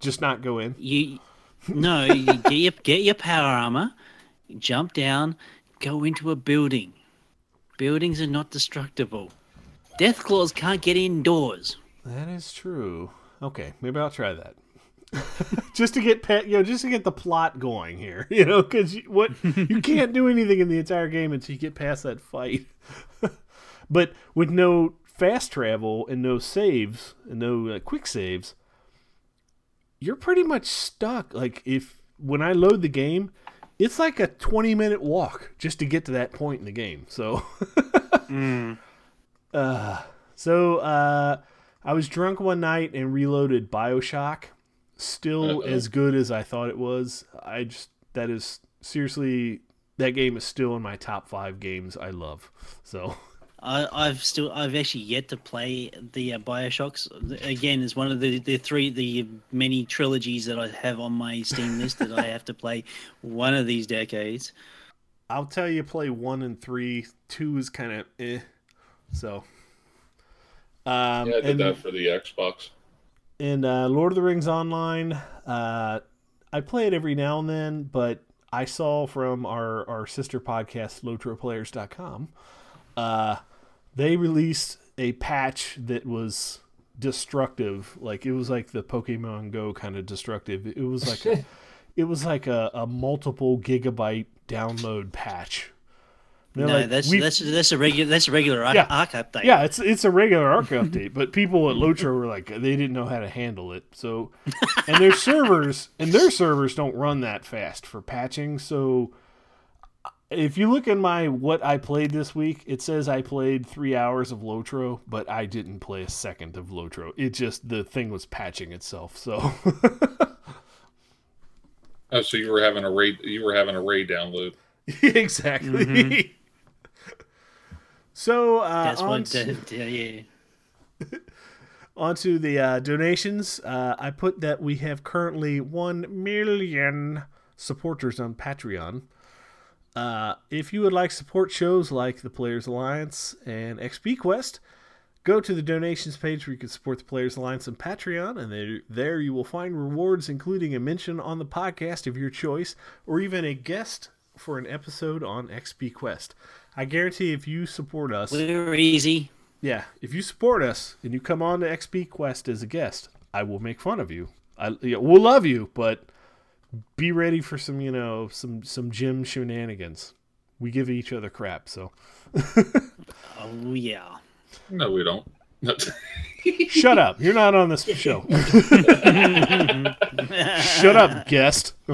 Just not go in. You no, you get your get your power armor, jump down, go into a building. Buildings are not destructible. Death claws can't get indoors. That is true. Okay, maybe I'll try that. <laughs> just to get pet, you know, just to get the plot going here, <laughs> you know, because you, what you can't do anything in the entire game until you get past that fight. <laughs> but with no fast travel and no saves and no uh, quick saves, you're pretty much stuck. Like if when I load the game, it's like a 20 minute walk just to get to that point in the game. So. Uh, so uh, I was drunk one night and reloaded Bioshock. Still Uh-oh. as good as I thought it was. I just that is seriously that game is still in my top five games I love. So I, I've still I've actually yet to play the uh, Bioshocks. Again, it's one of the, the three the many trilogies that I have on my Steam list that I have to play one of these decades. I'll tell you, play one and three. Two is kind of eh. So. Um, Yeah, I did and- that for the Xbox. And uh, Lord of the Rings Online, uh, I play it every now and then, but I saw from our, our sister podcast, LotroPlayers.com, uh, they released a patch that was destructive. Like it was like the Pokemon Go kind of destructive. It was like a, <laughs> it was like a, a multiple gigabyte download patch. They're no, like, that's "We've- that's that's a regular that's a regular ar- Yeah. Ark update. yeah, it's it's a regular Ark <laughs> update, but people at Lotro were like they didn't know how to handle it. So, and their servers <laughs> and their servers don't run that fast for patching. So, if you look in my what I played this week, it says I played three hours of Lotro, but I didn't play a second of Lotro. It just the thing was patching itself. So, <laughs> Oh, so you were having a raid. You were having a raid download. exactly. Mm-hmm. So uh, that's <laughs> <laughs> on to- yeah. onto the uh, donations. Uh, I put that we have currently 1 million supporters on Patreon. Uh, if you would like support shows like the Players Alliance and XP Quest, go to the donations page where you can support the Players Alliance on Patreon, and there, there you will find rewards, including a mention on the podcast of your choice, or even a guest for an episode on XP Quest. I guarantee if you support us, We're easy. yeah, if you support us and you come on to XP Quest as a guest, I will make fun of you. I yeah, we'll love you, but be ready for some, you know, some some gym shenanigans. We give each other crap, so <laughs> Oh yeah. No, we don't. <laughs> shut up. You're not on this show. <laughs> shut up, guest. <laughs>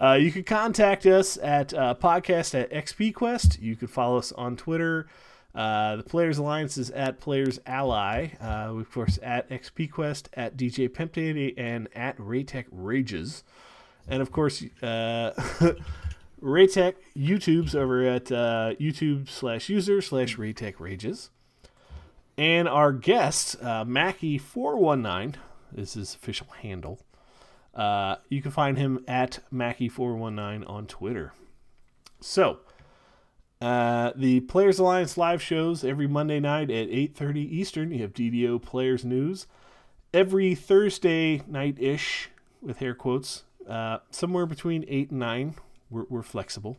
uh, you can contact us at uh, podcast at XPQuest. You can follow us on Twitter. Uh, the Players Alliance is at Players Ally. Uh, of course, at XPQuest, at DJ Pimpdaddy, and at Raytech Rages. And of course, uh, Raytech YouTube's over at uh, YouTube slash user slash Raytech Rages. And our guest, uh, Mackie419, is his official handle. Uh, you can find him at Mackie419 on Twitter. So, uh, the Players Alliance live shows every Monday night at 8.30 Eastern. You have DDO Players News. Every Thursday night-ish, with hair quotes, uh, somewhere between 8 and 9. We're, we're flexible.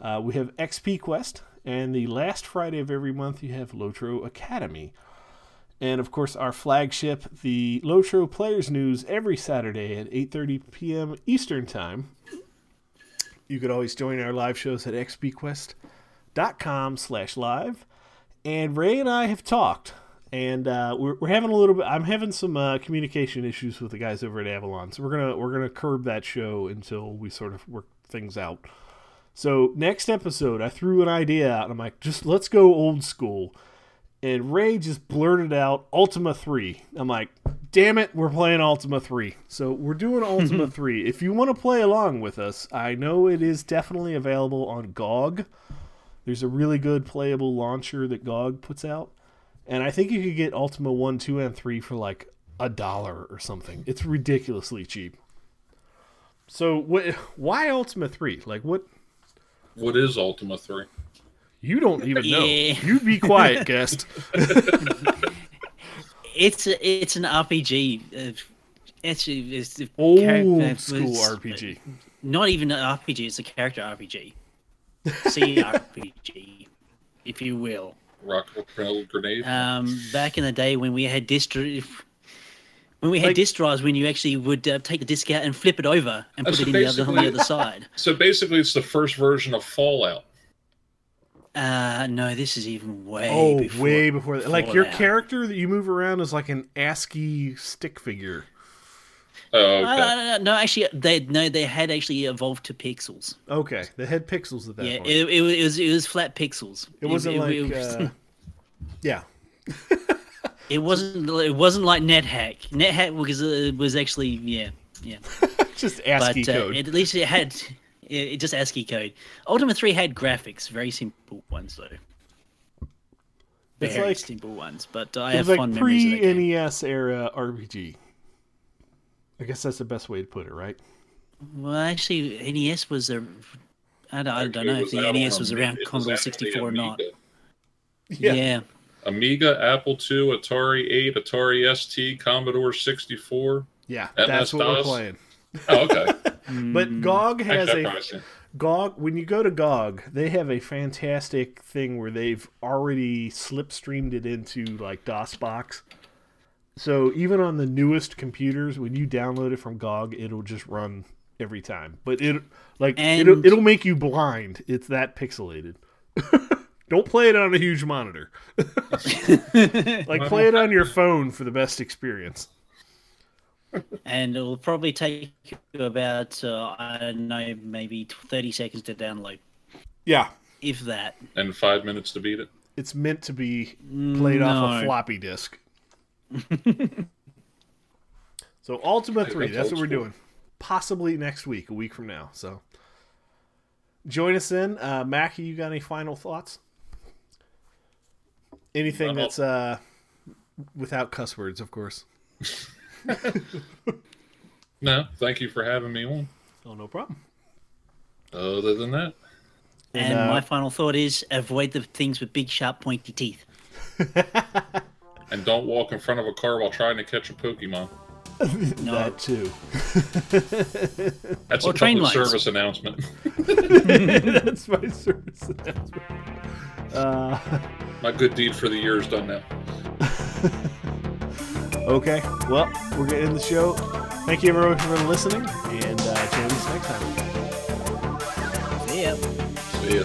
Uh, we have XP Quest, and the last Friday of every month you have Lotro Academy. And of course, our flagship, the Lotro Players News, every Saturday at 8:30 p.m. Eastern Time. You could always join our live shows at xpquest.com slash live. And Ray and I have talked, and uh, we're we're having a little bit. I'm having some uh, communication issues with the guys over at Avalon, so we're gonna we're gonna curb that show until we sort of work things out. So next episode, I threw an idea out, and I'm like, just let's go old school. And Ray just blurted out Ultima 3. I'm like, damn it, we're playing Ultima 3. So we're doing Ultima <laughs> 3. If you want to play along with us, I know it is definitely available on GOG. There's a really good playable launcher that GOG puts out. And I think you could get Ultima 1, 2, and 3 for like a dollar or something. It's ridiculously cheap. So what why Ultima 3? Like what What is Ultima 3? you don't even know. Yeah. You be quiet, <laughs> guest. It's a, it's an RPG. Uh, it's, it's the Old character school was- RPG. Not even an RPG. It's a character RPG. <laughs> CRPG, if you will. Rocket propelled grenade? Um, back in the day when we had disc, when we had Like- disc drives, when you actually would uh, take the disc out and flip it over and put So it in the other on the other side. <laughs> so basically, it's the first version of Fallout. Uh, no, this is even way. Oh, before, way before that. Like your character that you move around is like an ASCII stick figure. Oh, Uh, okay. no, no, no, actually, they no, they had actually evolved to pixels. Okay, they had pixels at that Yeah, point. it, it, was- it was it was flat pixels. It wasn't like, it, was- uh, <laughs> yeah, <laughs> it wasn't it wasn't like NetHack. NetHack was uh, was actually yeah yeah. <laughs> just ASCII but uh, code. at least it had <laughs> it, it just ASCII code. Ultima Three had graphics, very simple ones though. It's Very like- simple ones, but I it have was fond like memories of pre that. NES era RPG. I guess that's the best way to put it, right? Well, actually, NES was a. I don't, I don't know if the NES was around it Commodore 64 or not. Amiga. Yeah. Amiga, Apple II, Atari 8, Atari ST, Commodore 64. Yeah, MS that's what we're playing. Oh, okay. <laughs> But hmm. GOG has Actually, a I've probably seen- GOG, when you go to GOG, they have a fantastic thing where they've already slipstreamed it into like DOSBox. So even on the newest computers, when you download it from GOG, it'll just run every time. But it like it'll it'll make you blind. It's that pixelated. <laughs> Don't play it on a huge monitor. <laughs> like play it on your phone for the best experience. and it'll probably take you about uh, I don't know maybe 30 seconds to download, Yeah, if that. and five minutes to beat it. it's meant to be played off a floppy disk. <laughs> so Ultima Hey, 3, that's that's what we're school. doing. Possibly next week, a week from now. So join us in. Uh Mackie, you got any final thoughts? Anything that's uh without cuss words, of course. <laughs> No, thank you for having me on. Oh, no problem. Other than that, And, And, uh, my final thought is avoid the things with big, sharp, pointy teeth. <laughs> and don't walk in front of a car while trying to catch a Pokemon. <laughs> No. That too. That's Or a train public lights. service announcement. <laughs> that's my service announcement. Uh, My good deed for the year is done now. <laughs> okay, well, we're getting the show. Thank you everyone for listening, and uh, join us next time. See ya. See ya.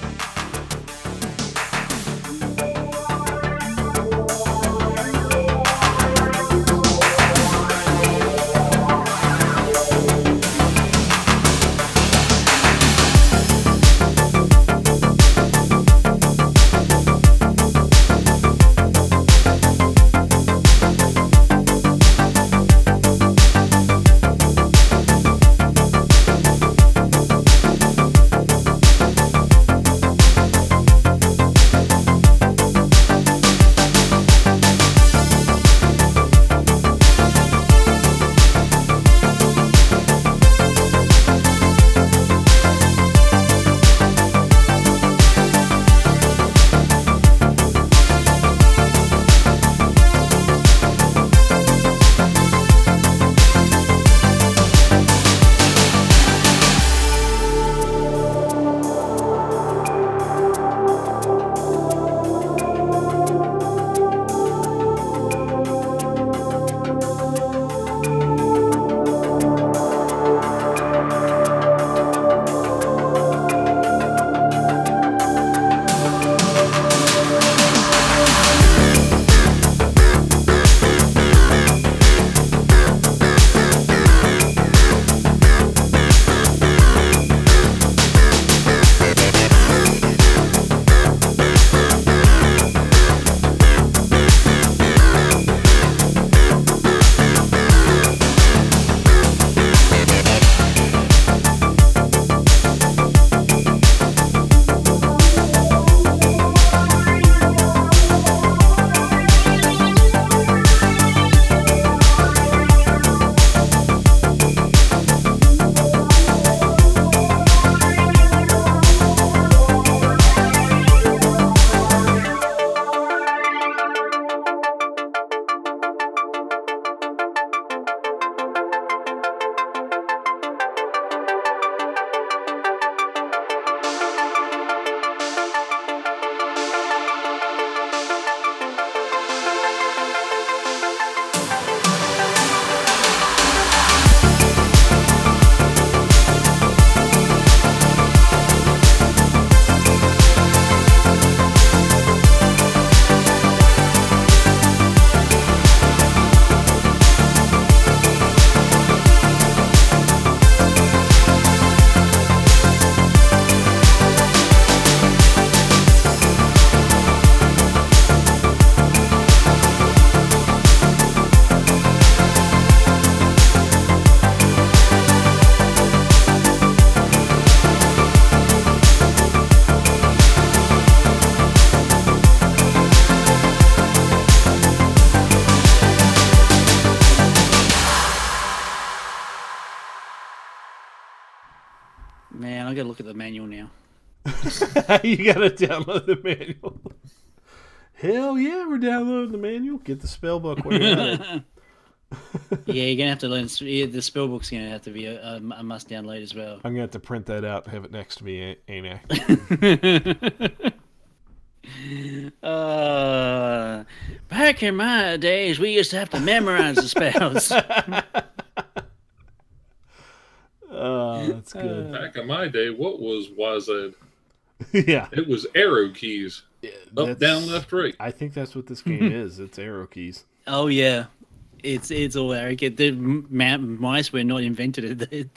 <laughs> you gotta download the manual. Hell yeah, we're downloading the manual. Get the spell book when you're at <laughs> yeah, you're gonna have to learn. Yeah, the spell book's gonna have to be a, a, a must download as well. I'm gonna have to print that out and have it next to me, ain't I? <laughs> uh, back in my days, we used to have to memorize the spells. Oh, that's good. Back in my day, what was WASD? <laughs> yeah. It was arrow keys. Up, down, left, right. I think that's what this <laughs> game is. It's arrow keys. oh yeah, it's it's all arrogant. The mice were not invented at the,